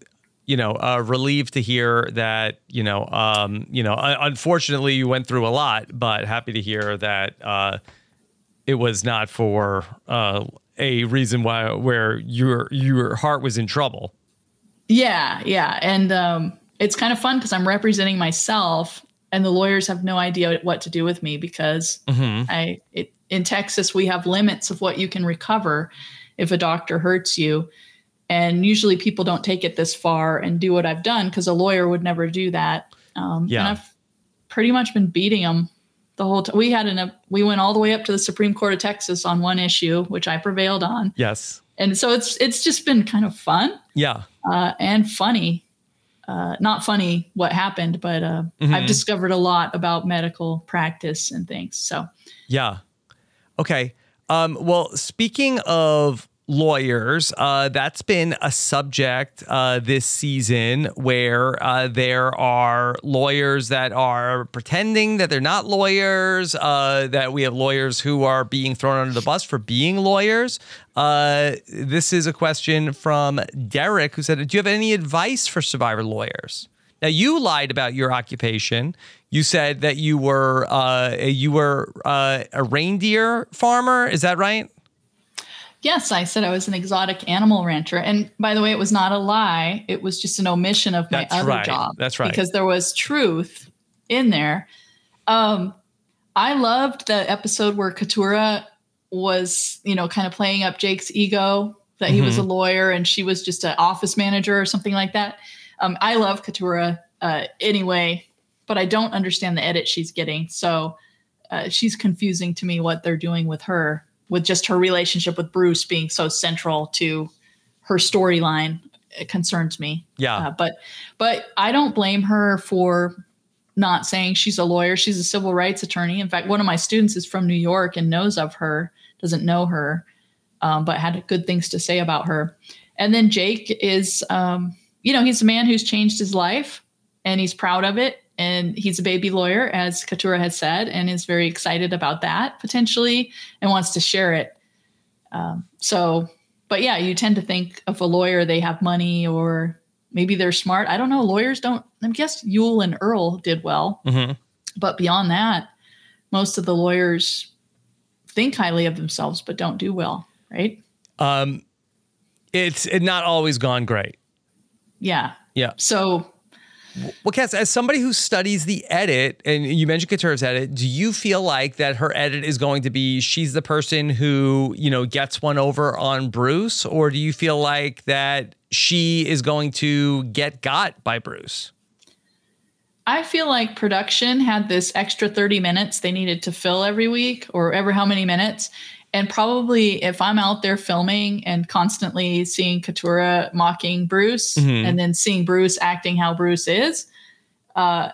you know, uh, relieved to hear that, you know, um, you know, unfortunately you went through a lot, but happy to hear that uh, it was not for uh, a reason why where your your heart was in trouble. Yeah, yeah, and um, it's kind of fun because I'm representing myself, and the lawyers have no idea what to do with me because mm-hmm. I it in Texas, we have limits of what you can recover if a doctor hurts you. And usually people don't take it this far and do what I've done because a lawyer would never do that. Um, yeah. And I've pretty much been beating them the whole time. We had an, a, we went all the way up to the Supreme Court of Texas on one issue, which I prevailed on. Yes. And so it's, it's just been kind of fun. Yeah. Uh, and funny. Uh, not funny what happened, but uh, mm-hmm. I've discovered a lot about medical practice and things. So, yeah. Okay. Um, well, speaking of lawyers, uh, that's been a subject uh, this season where uh, there are lawyers that are pretending that they're not lawyers, uh, that we have lawyers who are being thrown under the bus for being lawyers. Uh, this is a question from Derek who said, Do you have any advice for survivor lawyers? Now, you lied about your occupation. You said that you were uh, you were uh, a reindeer farmer. Is that right? Yes, I said I was an exotic animal rancher. And by the way, it was not a lie. It was just an omission of my That's other right. job. That's right. Because there was truth in there. Um, I loved the episode where Katurah was, you know, kind of playing up Jake's ego that he mm-hmm. was a lawyer and she was just an office manager or something like that. Um, I love Katurah uh, anyway, but I don't understand the edit she's getting. So uh, she's confusing to me what they're doing with her, with just her relationship with Bruce being so central to her storyline. it concerns me. Yeah. Uh, but but I don't blame her for not saying she's a lawyer. She's a civil rights attorney. In fact, one of my students is from New York and knows of her, doesn't know her, um, but had good things to say about her. And then Jake is, um, you know, he's a man who's changed his life and he's proud of it. And he's a baby lawyer, as Katurah has said, and is very excited about that potentially and wants to share it. Um, so, but yeah, you tend to think of a lawyer, they have money or maybe they're smart. I don't know. Lawyers don't, I guess Yul and Earl did well. Mhm. But beyond that, most of the lawyers think highly of themselves, but don't do well, right? Um, it's it not always gone great. Yeah. Yeah. So Well, Kass, as somebody who studies the edit, and you mentioned Katurah's edit, do you feel like that her edit is going to be she's the person who, you know, gets one over on Bruce? Or do you feel like that she is going to get got by Bruce? I feel like production had this extra 30 minutes they needed to fill every week or ever how many minutes. And probably if I'm out there filming and constantly seeing Katurah mocking Bruce Mhm. and then seeing Bruce acting how Bruce is, uh,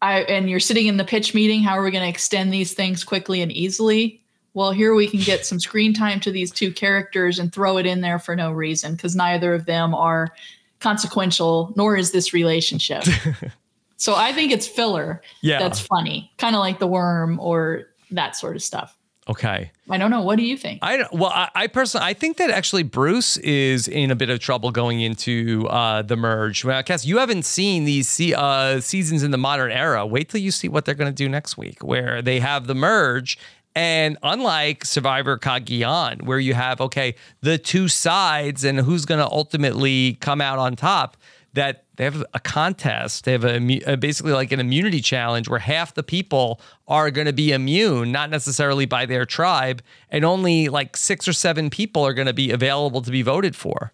I and you're sitting in the pitch meeting, how are we going to extend these things quickly and easily? Well, here we can get some screen time to these two characters and throw it in there for no reason because neither of them are consequential, nor is this relationship. so I think it's filler Yeah. that's funny, kind of like the worm or that sort of stuff. okay. I don't know. What do you think? I well, I, I personally, I think that actually Bruce is in a bit of trouble going into uh, the merge. Well, Kass, you haven't seen these se- uh, seasons in the modern era. Wait till you see what they're going to do next week, where they have the merge. And unlike Survivor Cagayan, where you have okay the two sides and who's going to ultimately come out on top, that they have a contest. They have a, uh, basically like an immunity challenge where half the people are going to be immune, not necessarily by their tribe, and only like six or seven people are going to be available to be voted for.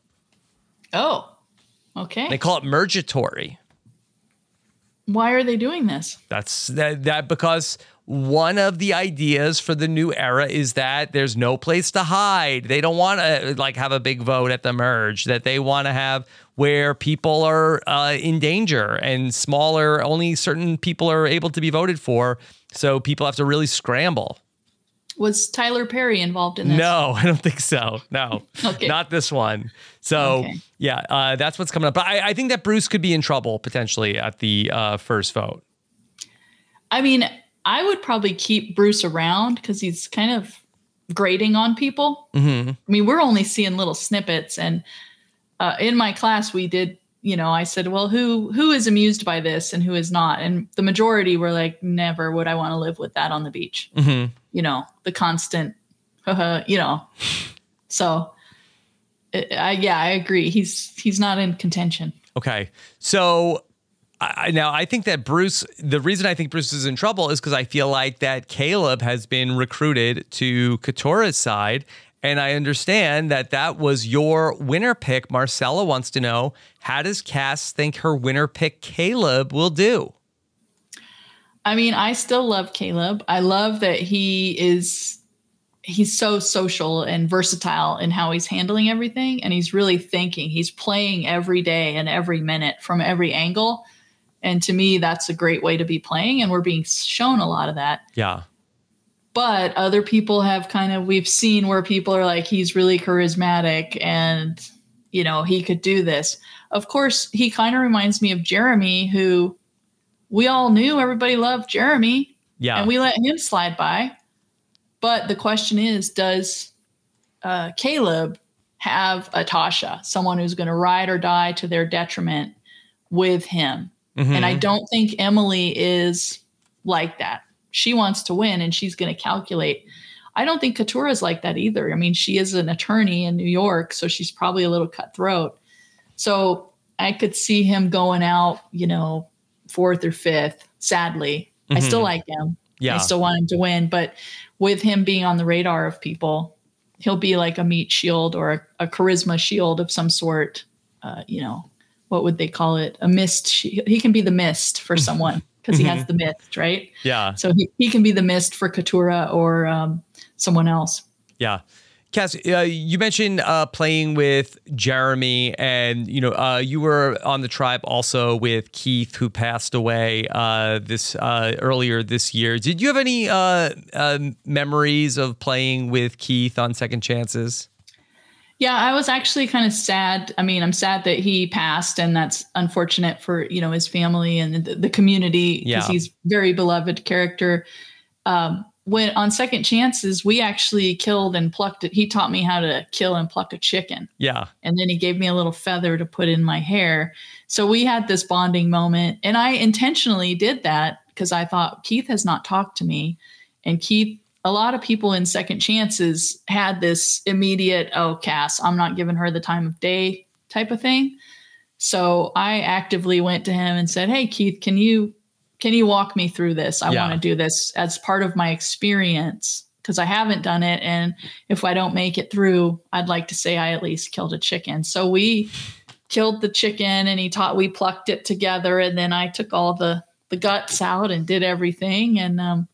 oh, okay. They call it mergatory. Why are they doing this? That's that, that because one of the ideas for the new era is that there's no place to hide. They don't want to like have a big vote at the merge. That they want to have where people are uh, in danger and smaller. Only certain people are able to be voted for. So people have to really scramble. Was Tyler Perry involved in this? No, I don't think so. No, Okay. not this one. So Okay. yeah, uh, that's what's coming up. But I, I think that Bruce could be in trouble potentially at the uh, first vote. I mean, I would probably keep Bruce around because he's kind of grading on people. hmm I mean, we're only seeing little snippets, and uh, in my class, we did. You know, I said, "Well, who who is amused by this and who is not?" And the majority were like, "Never would I want to live with that on the beach." hmm You know, the constant, you know. So, I, I, yeah, I agree. He's he's not in contention. Okay. So I, now I think that Bruce, the reason I think Bruce is in trouble is because I feel like that Caleb has been recruited to Katurah's side. And I understand that that was your winner pick. Marcella wants to know how does Cass think her winner pick Caleb will do? I mean, I still love Caleb. I love that he is he's so social and versatile in how he's handling everything and he's really thinking. He's playing every day and every minute from every angle. And to me, that's a great way to be playing and we're being shown a lot of that. Yeah. But other people have kind of we've seen where people are like he's really charismatic and you know, he could do this. Of course, he kind of reminds me of Jeremy who we all knew everybody loved Jeremy Yeah. and we let him slide by. But the question is, does uh, Caleb have a Tasha, someone who's going to ride or die to their detriment with him? Mhm. And I don't think Emily is like that. She wants to win and she's going to calculate. I don't think Katurah is like that either. I mean, she is an attorney in New York, so she's probably a little cutthroat. So I could see him going out, you know, fourth or fifth. Sadly, I still Mhm. like him. yeah. I still want him to win, but with him being on the radar of people, he'll be like a meat shield or a, a charisma shield of some sort. Uh, you know, what would they call it? A mist. He can be the mist for someone because he has the mist, right? yeah. So he, he can be the mist for Katurah or um, someone else. Yeah. Kass, uh, you mentioned uh, playing with Jeremy, and you know uh, you were on the tribe also with Keith, who passed away uh, this uh, earlier this year. Did you have any uh, memories of playing with Keith on Second Chances? Yeah, I was actually kind of sad. I mean, I'm sad that he passed, and that's unfortunate for you know his family and the, the community because yeah. he's very beloved character. Um, when on second chances, we actually killed and plucked it. He taught me how to kill and pluck a chicken. Yeah. And then he gave me a little feather to put in my hair. So we had this bonding moment. And I intentionally did that because I thought Keith has not talked to me. And Keith, a lot of people in second chances had this immediate, oh, Kass, I'm not giving her the time of day type of thing. So I actively went to him and said, Hey, Keith, can you can you walk me through this? I yeah. want to do this as part of my experience because I haven't done it. And if I don't make it through, I'd like to say I at least killed a chicken. So we killed the chicken and he taught, we plucked it together. And then I took all the, the guts out and did everything. And, um,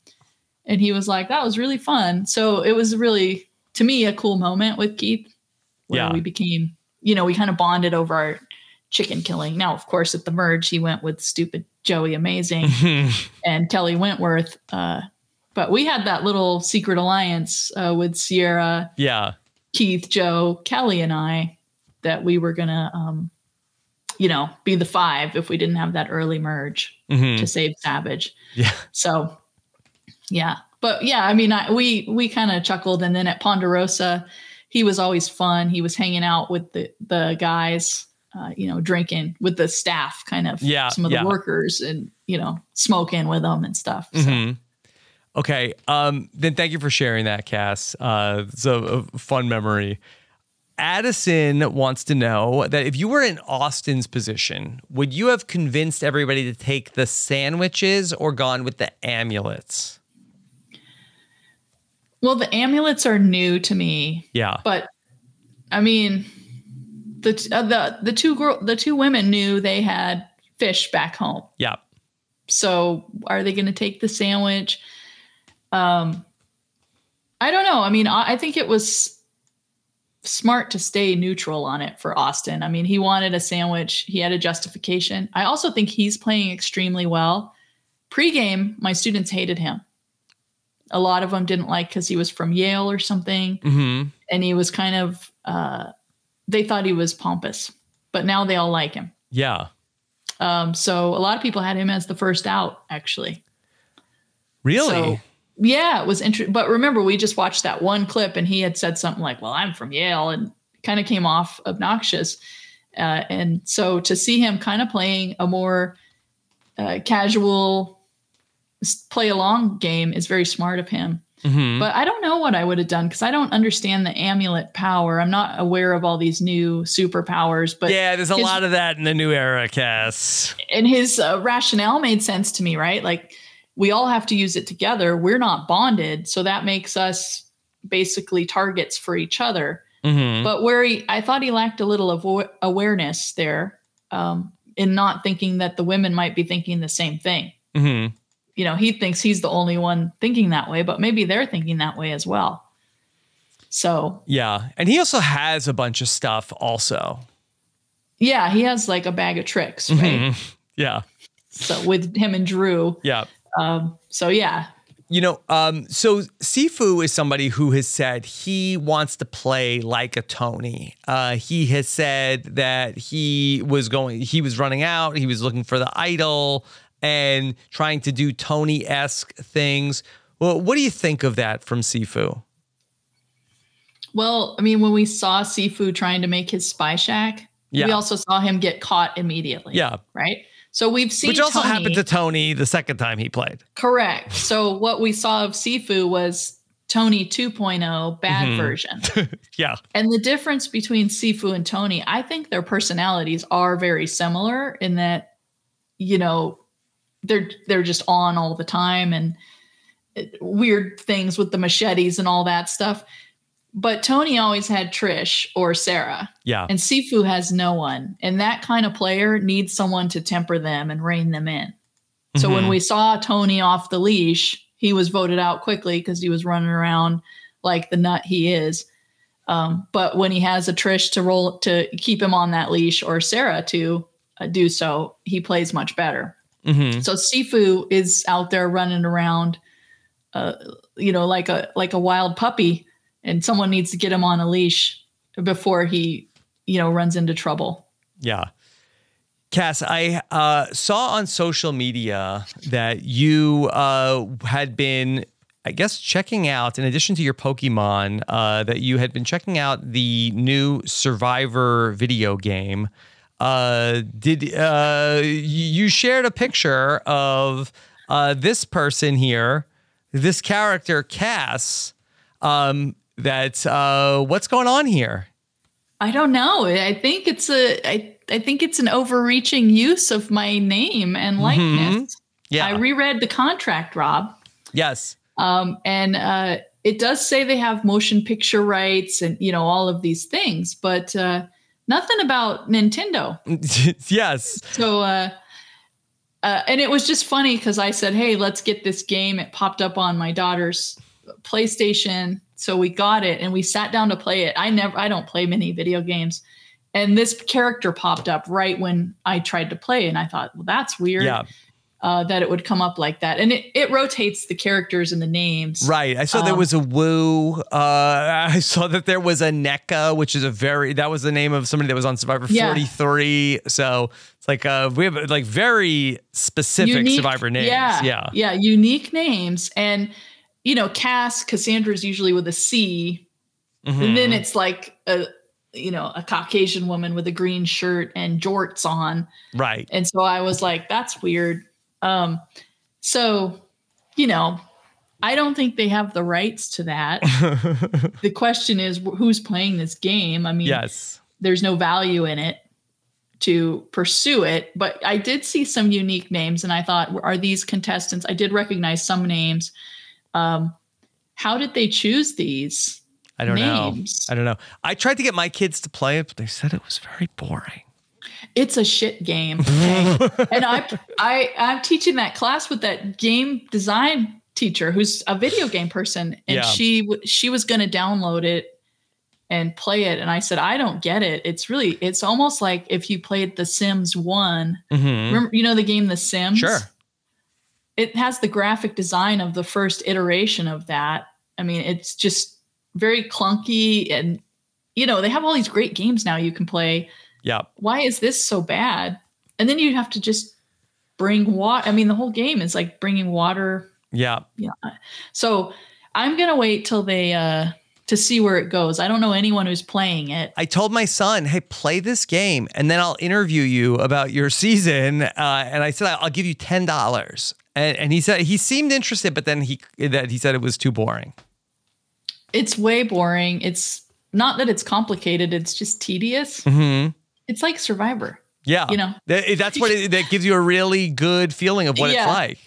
and he was like, that was really fun. So it was really, to me, a cool moment with Keith where yeah. we became, you know, we kind of bonded over our chicken killing. Now, of course, at the merge, he went with stupid Joey Amazing and Kelly Wentworth. Uh, but we had that little secret alliance uh, with Ciera, yeah, Keith, Joe, Kelly, and I that we were gonna, um, you know, be the five if we didn't have that early merge mm-hmm. to save Savage. Yeah. So, yeah, but yeah, I mean, I, we we kind of chuckled, and then at Ponderosa, he was always fun. He was hanging out with the the guys uh, you know, drinking with the staff, kind of yeah, some of the workers, and you know, smoking with them and stuff. So. Mm-hmm. Okay, um, then thank you for sharing that, Kass. Uh, it's a, a fun memory. Addison wants to know that if you were in Austin's position, would you have convinced everybody to take the sandwiches or gone with the amulets? Well, the amulets are new to me. Yeah. But I mean, the uh, the the two girl the two women knew they had fish back home. Yeah. So are they going to take the sandwich? Um, I don't know. I mean, I, I think it was smart to stay neutral on it for Austin. I mean, he wanted a sandwich. He had a justification. I also think he's playing extremely well. Pre-game, my students hated him. A lot of them didn't like because he was from Yale or something, mm-hmm. and he was kind of uh, they thought he was pompous, but now they all like him. Yeah. Um, so a lot of people had him as the first out, actually. Really? So, yeah, it was interesting. But remember, we just watched that one clip, and he had said something like, "Well, I'm from Yale," and kind of came off obnoxious. Uh, and so to see him kind of playing a more uh, casual play along game is very smart of him. Mm-hmm. But I don't know what I would have done because I don't understand the amulet power. I'm not aware of all these new superpowers. But yeah, there's a his, lot of that in the new era, Kass. And his uh, rationale made sense to me, right? Like we all have to use it together. We're not bonded, so that makes us basically targets for each other. Mm-hmm. But where he, I thought he lacked a little avo- awareness there um, in not thinking that the women might be thinking the same thing. Mm-hmm you know, he thinks he's the only one thinking that way, but maybe they're thinking that way as well. So, yeah. And he also has a bunch of stuff, also. Yeah. He has like a bag of tricks, right? Mm-hmm. Yeah. So, with him and Drew. Yeah. Um, so, yeah. You know, um, so Sifu is somebody who has said he wants to play like a Tony. Uh, he has said that he was going, he was running out, he was looking for the idol and trying to do Tony esque things. Well, what do you think of that from Sifu? Well, I mean, when we saw Sifu trying to make his spy shack, yeah. we also saw him get caught immediately. Yeah. Right. So we've seen Which also Tony, happened to Tony the second time he played. Correct. So what we saw of Sifu was Tony 2.0 bad mm-hmm. version. yeah. And the difference between Sifu and Tony, I think their personalities are very similar in that, you know, they're they're just on all the time and weird things with the machetes and all that stuff. But Tony always had Trish or Sarah. Yeah. And Sifu has no one. And that kind of player needs someone to temper them and rein them in. So mm-hmm. when we saw Tony off the leash, he was voted out quickly because he was running around like the nut he is. Um, but when he has a Trish to roll to keep him on that leash or Sarah to uh, do so, he plays much better. Mm-hmm. So Sifu is out there running around, uh, you know, like a like a wild puppy, and someone needs to get him on a leash before he, you know, runs into trouble. Yeah. Kass, I uh, saw on social media that you uh, had been, I guess, checking out, in addition to your Pokemon, uh, that you had been checking out the new Survivor video game. Uh, did uh, you shared a picture of uh, this person here, this character, Kass? Um, that uh, what's going on here? I don't know. I think it's a I, I think it's an overreaching use of my name and likeness. Mhm. Yeah. I reread the contract, Rob. yes. Um, and uh, it does say they have motion picture rights and you know all of these things, but uh, nothing about Nintendo. yes. So, uh, uh, and it was just funny because I said, "Hey, let's get this game." It popped up on my daughter's PlayStation, so we got it and we sat down to play it. I never, I don't play many video games, and this character popped up right when I tried to play, and I thought, "Well, that's weird." Yeah. Uh, that it would come up like that, and it, it rotates the characters and the names. Right. I saw there Um, was a Woo. Uh, I saw that there was a Nneka, which is a very that was the name of somebody that was on Survivor Yeah. 43. So it's like uh we have like very specific Survivor names. Yeah, Yeah. yeah, unique names, and you know, Cass Cassandra's usually with a C, and then it's like a you know a Caucasian woman with a green shirt and jorts on, right. and so I was like, that's weird. Um, so you know, I don't think they have the rights to that. the question is, who's playing this game? I mean, yes. there's no value in it to pursue it. But I did see some unique names, and I thought, are these contestants? I did recognize some names. Um, how did they choose these? I don't names. know. I don't know. I tried to get my kids to play it, but they said it was very boring. It's a shit game, okay? and I, I, I'm teaching that class with that game design teacher who's a video game person, and Yeah. she she was going to download it and play it, and I said, I don't get it. It's really, it's almost like if you played The Sims One. Mhm. Remember, you know the game The Sims? Sure. It has the graphic design of the first iteration of that. I mean, it's just very clunky and you know, they have all these great games now you can play. Yeah. Why is this so bad? And then you have to just bring water. I mean, the whole game is like bringing water. Yeah. Yeah. So I'm going to wait till they, uh, to see where it goes. I don't know anyone who's playing it. I told my son, "Hey, play this game, and then I'll interview you about your season." Uh, and I said, "I'll give you ten dollars." And, and he said he seemed interested, but then he that he said it was too boring. It's way boring. It's not that it's complicated, it's just tedious. hmm It's like Survivor. Yeah, You know. That- that's what it, that gives you a really good feeling of what Yeah. it's like.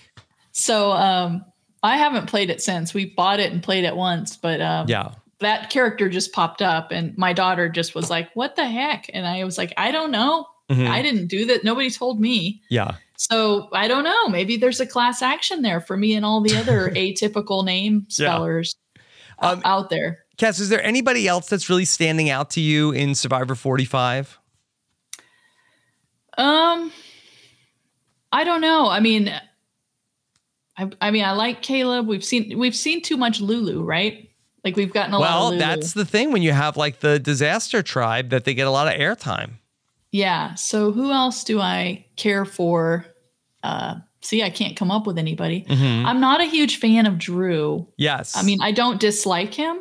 So um, I haven't played it since. We bought it and played it once, but um, Yeah, that character just popped up, and my daughter just was like, "What the heck?" And I was like, "I don't know. Mhm. I didn't do that. Nobody told me." yeah. So I don't know. Maybe there's a class action there for me and all the other atypical name spellers o- Um, out there. Kass, is there anybody else that's really standing out to you in Survivor 45? Um, I don't know. I mean, I, I mean, I like Caleb. We've seen we've seen too much Lulu, right? Like we've gotten a lot of Well, that's the thing when you have like the disaster tribe that they get a lot of airtime. Yeah. So who else do I care for? Uh, see, I can't come up with anybody. Mhm. I'm not a huge fan of Drew. Yes. I mean, I don't dislike him,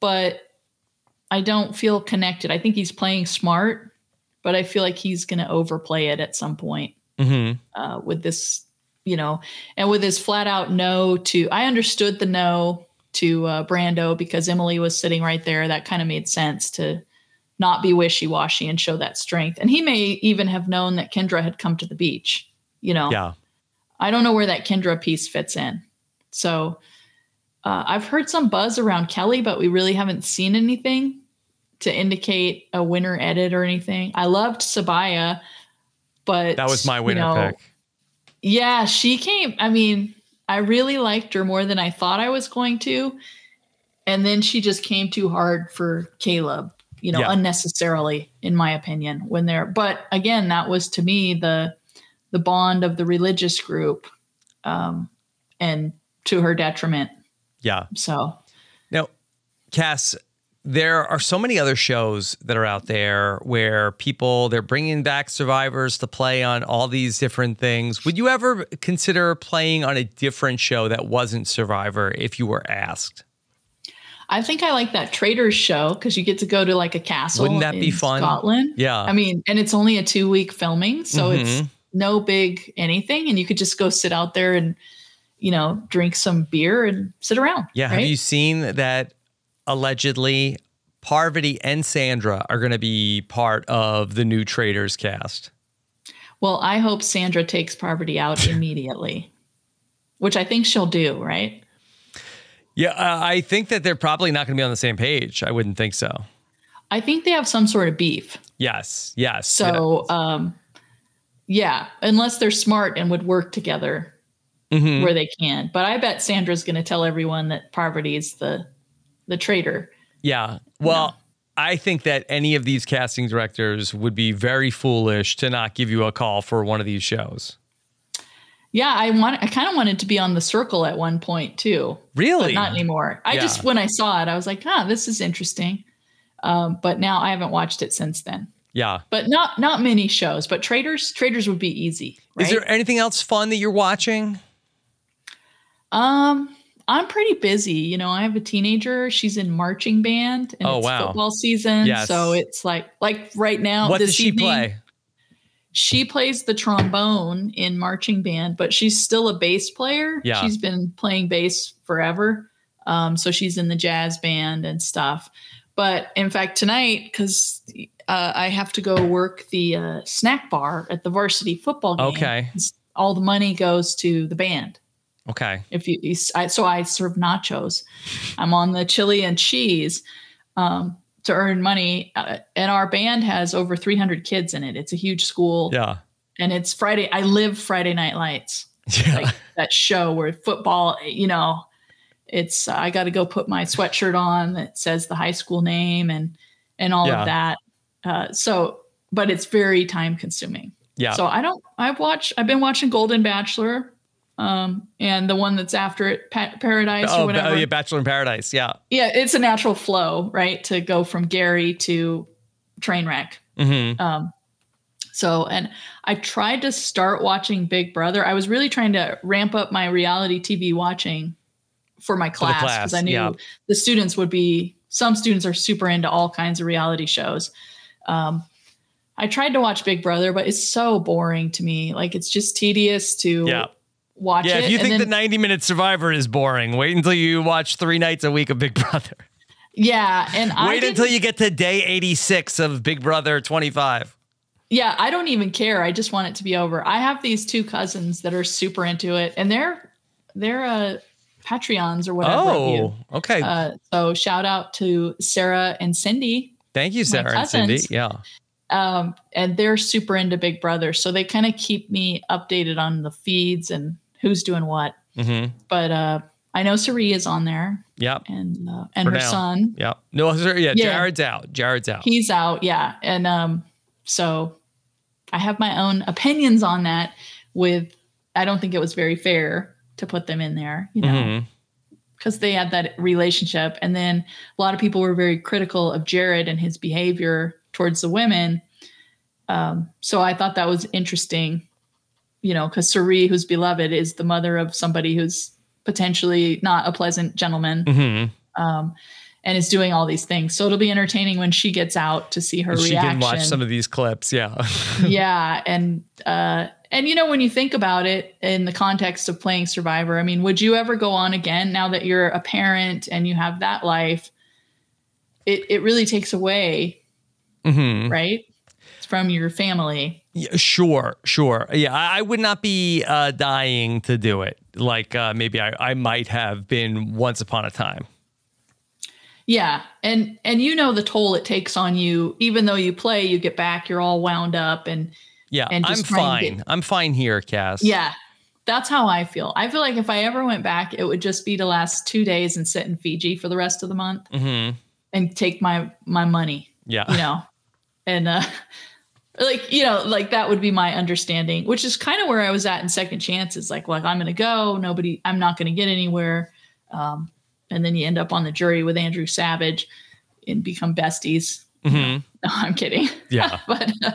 but I don't feel connected. I think he's playing smart, but I feel like he's going to overplay it at some point Mhm. uh, with this, you know, and with his flat out no to. I understood the no to uh, Brando because Emily was sitting right there. That kind of made sense to not be wishy washy and show that strength. And he may even have known that Kendra had come to the beach. You know, Yeah. I don't know where that Kendra piece fits in. So uh, I've heard some buzz around Kelly, but we really haven't seen anything to indicate a winner edit or anything. I loved Sabiyah, but That was my you winner know, pick. Yeah, she came. I mean, I really liked her more than I thought I was going to. and then she just came too hard for Caleb, you know, Yeah. unnecessarily, in my opinion, when they're but again, that was to me the the bond of the religious group, um, and to her detriment. Yeah. So Now, Kass, there are so many other shows that are out there where people they're bringing back survivors to play on all these different things. Would you ever consider playing on a different show that wasn't Survivor if you were asked? I think I like that Traitors show because you get to go to like a castle. Wouldn't that be fun? Scotland. Yeah. I mean, and it's only a two week filming, so it's Mhm. no big anything, and you could just go sit out there and you know drink some beer and sit around. Yeah. right? Have you seen that allegedly Parvati and Sandra are going to be part of the new Traitors cast? Well, I hope Sandra takes Parvati out immediately, which I think she'll do. Right? Yeah, uh, I think that they're probably not going to be on the same page. I wouldn't think so. I think they have some sort of beef. Yes, yes. So, um, yeah, unless they're smart and would work together Mhm. where they can. But I bet Sandra's going to tell everyone that Parvati is the the traitor. Yeah. Well, I think that any of these casting directors would be very foolish to not give you a call for one of these shows. Yeah, I want. I kind of wanted to be on the circle at one point too, Really? not anymore. I Yeah. just when I saw it, I was like, ah, this is interesting. Um, but now I haven't watched it since then. Yeah. But not not many shows. But traitors traitors would be easy. Right? Is there anything else fun that you're watching? Um, I'm pretty busy. You know, I have a teenager. She's in marching band, and Oh, it's wow. football season. Yes. So it's like like right now. what does she evening, play? She plays the trombone in marching band, but she's still a bass player. Yeah. She's been playing bass forever. Um, so she's in the jazz band and stuff. But in fact, tonight, because uh, I have to go work the uh, snack bar at the varsity football game. Okay. All the money goes to the band Okay. if you, you I, so i serve nachos i'm on the chili and cheese um, to earn money uh, and our band has over 300 kids in it it's a huge school Yeah. and it's friday i live friday night lights Yeah. like that show where football you know it's i got to go put my sweatshirt on that says the high school name and and all Yeah. of that uh, so but it's very time consuming yeah. so I don't. I've watched. I've been watching Golden Bachelor, um, and the one that's after it, pa- Paradise oh, or whatever. oh, yeah. Bachelor in Paradise. Yeah. Yeah, it's a natural flow, right? To go from Gary to Trainwreck. hmm Um, so, and I tried to start watching Big Brother. I was really trying to ramp up my reality TV watching for my class because I knew yeah. the students would be. Some students are super into all kinds of reality shows. Um, I tried to watch Big Brother, but it's so boring to me. Like it's just tedious to Yeah. Watch Yeah. it. If you think then- the 90 minute Survivor is boring, wait until you watch three nights a week of Big Brother. yeah, and I Wait until you get to day 86 of Big Brother 25. Yeah, I don't even care. I just want it to be over. I have these two cousins that are super into it, and they're they're uh, Patreons or whatever. Oh, okay. Uh, so shout out to Sarah and Cindy, Thank you, Sarah and Cindy. Yeah. um, and they're super into Big Brother. So they kind of keep me updated on the feeds and who's doing what. hmm But uh, I know Cirie is on there, Yep. and uh, and For her now. son, Yep. No, sir, yeah, Yeah. Jared's out. Jared's out. he's out. Yeah, and um, so I have my own opinions on that. With I don't think it was very fair to put them in there. You know. Mhm. because they had that relationship. And then a lot of people were very critical of Jared and his behavior towards the women. Um, so I thought that was interesting, you know, because Cirie, who's beloved, is the mother of somebody who's potentially not a pleasant gentleman Mhm. um, and is doing all these things. So it'll be entertaining when she gets out to see her And She can watch some of these clips. Yeah. yeah and uh and you know when you think about it in the context of playing survivor i mean would you ever go on again now that you're a parent and you have that life it it really takes away hmm right from your family Yeah, sure, sure. Yeah, I, I would not be uh, dying to do it. Like uh, maybe I, I might have been once upon a time. yeah and and you know the toll it takes on you even though you play you get back you're all wound up and Yeah, And I'm fine. get- I'm fine here, Kass. yeah that's how I feel. I feel like if I ever went back, it would just be to last two days and sit in Fiji for the rest of the month Mm-hmm. and take my my money, Yeah. you know, and uh, like you know, like that would be my understanding, which is kind of where I was at in Second Chances. Like, like I'm going to go, nobody, I'm not going to get anywhere, um, and then you end up on the jury with Andrew Savage and become besties. mm-hmm. No, I'm kidding. Yeah. but uh,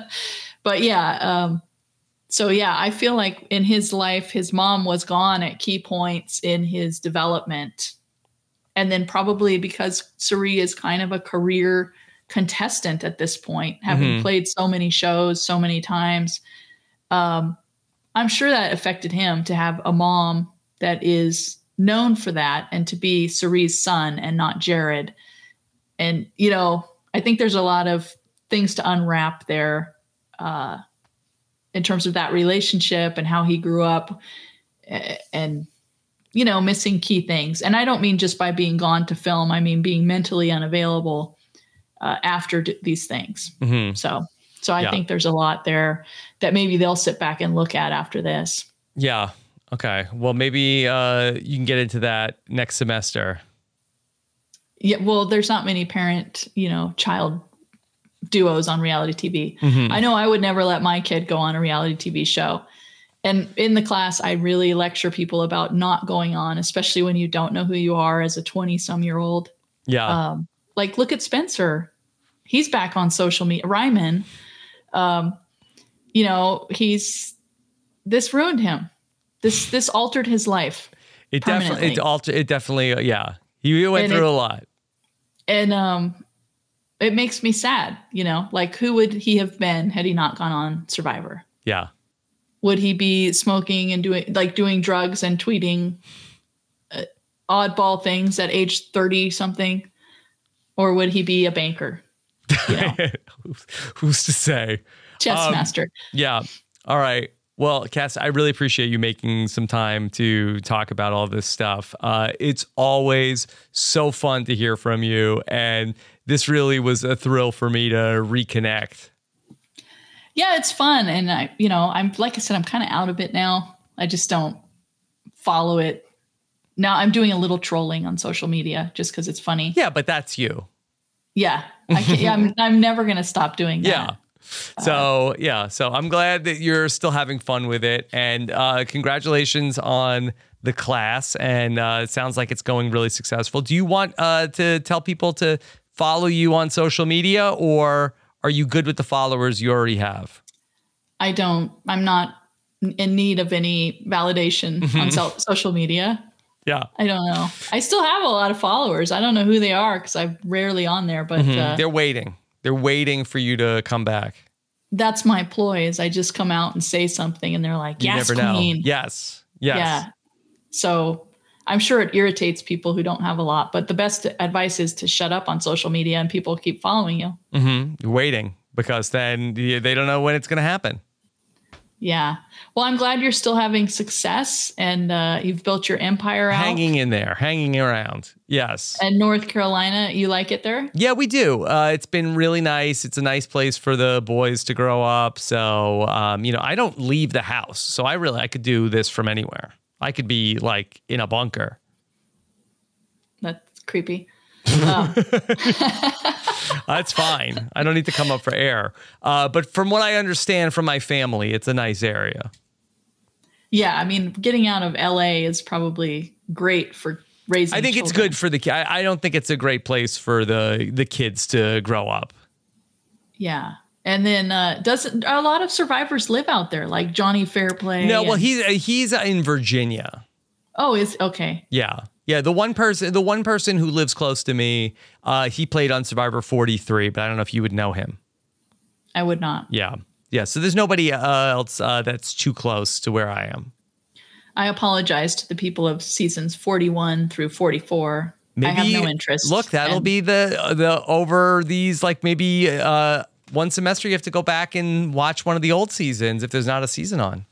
but yeah um so yeah i feel like in his life his mom was gone at key points in his development and then probably because Cirie is kind of a career contestant at this point having Mhm. played so many shows so many times um i'm sure that affected him to have a mom that is known for that and to be Cirie's son and not Jared. And you know i think there's a lot of things to unwrap there uh, in terms of that relationship and how he grew up and you know missing key things. And i don't mean just by being gone to film. I mean being mentally unavailable uh, after d- these things hmm so so i Yeah. think there's a lot there that maybe they'll sit back and look at after this Yeah. Okay. Well, maybe uh, you can get into that next semester. yeah well there's not many parent you know child duos on reality tv Mhm. I know I would never let my kid go on a reality TV show. And in the class, I really lecture people about not going on, especially when you don't know who you are as a 20 some year old. Yeah. Um, like, look at Spencer. He's back on social media. Ryman, um, you know, he's this ruined him. This this altered his life. it definitely. It alter. It definitely. uh, Yeah. He went And through it- a lot. And um, it makes me sad, you know, like who would he have been had he not gone on Survivor? Yeah. would he be smoking and doing like doing drugs and tweeting uh, oddball things at age 30 something or would he be a banker know Who's to say? chess Um, master Yeah. All right. Well, Kass, I really appreciate you making some time to talk about all this stuff. Uh, it's always so fun to hear from you. And this really was a thrill for me to reconnect. yeah it's fun and i you know i'm like i said i'm kind of out of it now i just don't follow it now i'm doing a little trolling on social media just because it's funny Yeah, but that's you. yeah I yeah, I'm, I'm never going to stop doing that Yeah. So yeah, so I'm glad that you're still having fun with it, and uh, congratulations on the class. And uh, it sounds like it's going really successful. Do you want uh, to tell people to follow you on social media, or are you good with the followers you already have? I don't, I'm not in need of any validation Mm-hmm. on so- social media. Yeah, I don't know. I still have a lot of followers. I don't know who they are because I'm rarely on there, but Mhm. uh, they're waiting. They're waiting for you to come back. that's my ploy is I just come out and say something and they're like, yes, never know. queen. Yes, yes. Yeah. So I'm sure it irritates people who don't have a lot, but the best advice is to shut up on social media and people keep following you. Mm-hmm. You're waiting because then they don't know when it's going to happen. Yeah. Well, I'm glad you're still having success and uh, you've built your empire out. Hanging in there, hanging around. Yes. And North Carolina, you like it there? Yeah, we do. Uh, it's been really nice. It's a nice place for the boys to grow up. So, um, you know, I don't leave the house. So I really, I could do this from anywhere. I could be like in a bunker. That's creepy. Oh, That's fine. I don't need to come up for air. Uh, but from what I understand from my family, it's a nice area. yeah. I mean, getting out of LA is probably great for raising. I think it's good for the. I, I don't think it's a great place for the the kids to grow up. Yeah. And then uh, doesn't a lot of survivors live out there, like Johnny Fairplay? No, well, and- he's he's in Virginia. oh, is okay. Yeah. Yeah, the one person the one person who lives close to me, uh, he played on Survivor 43, but I don't know if you would know him. I would not. Yeah. Yeah, so there's nobody uh, else uh, that's too close to where I am. I apologize to the people of seasons 41 through 44. I have no interest. Look, that'll and be the the over these like maybe uh, one semester you have to go back and watch one of the old seasons if there's not a season on.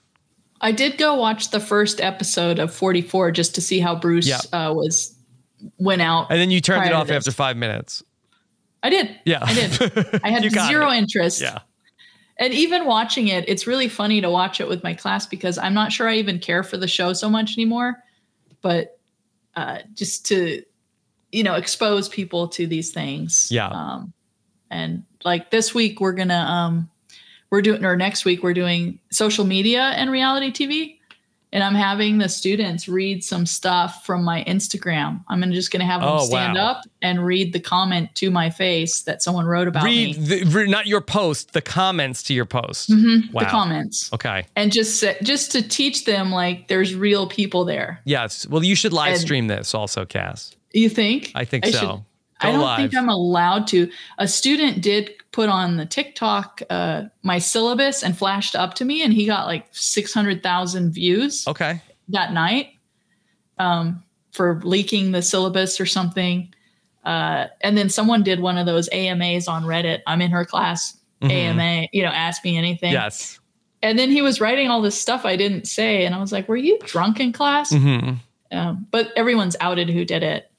I did go watch the first episode of 44 just to see how Bruce Yeah. uh, was went out. And then you turned it off after 5 minutes. I did. Yeah. I did. I had zero it. interest. Yeah. and even watching it, it's really funny to watch it with my class because I'm not sure I even care for the show so much anymore. But uh, just to, you know, expose people to these things. Yeah. Um, and like this week, we're gonna um, we're doing or next week we're doing social media and reality TV and I'm having the students read some stuff from my Instagram. I'm just going to have them Oh, stand wow. up and read the comment to my face that someone wrote about Read, me. the, not your post, the comments to your post. Mhm, Wow. The comments, Okay. and just just to teach them like there's real people there. Yes. Well, you should live And- stream this also, Kass. You think? I think I so. Go I don't live. think I'm allowed to. A student did put on the TikTok uh, my syllabus and flashed up to me, and he got like 600,000 views. okay. that night um, for leaking the syllabus or something. Uh, and then someone did one of those AMAs on Reddit. I'm in her class Mhm. AMA, you know, ask me anything. Yes. And then he was writing all this stuff I didn't say. And I was like, were you drunk in class? hmm Um, but everyone's outed who did it.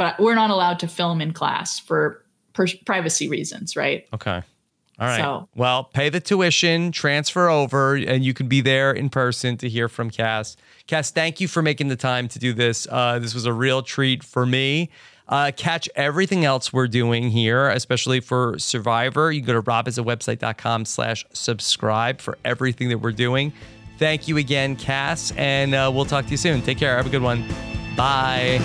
But we're not allowed to film in class for per- privacy reasons, right? Okay. All right. So- well, pay the tuition, transfer over, and you can be there in person to hear from Kass. Kass, thank you for making the time to do this. Uh, this was a real treat for me. Uh, catch everything else we're doing here, especially for Survivor. You can go to robhasawebsite.com slash subscribe for everything that we're doing. Thank you again, Kass, and uh, we'll talk to you soon. Take care. Have a good one. Bye.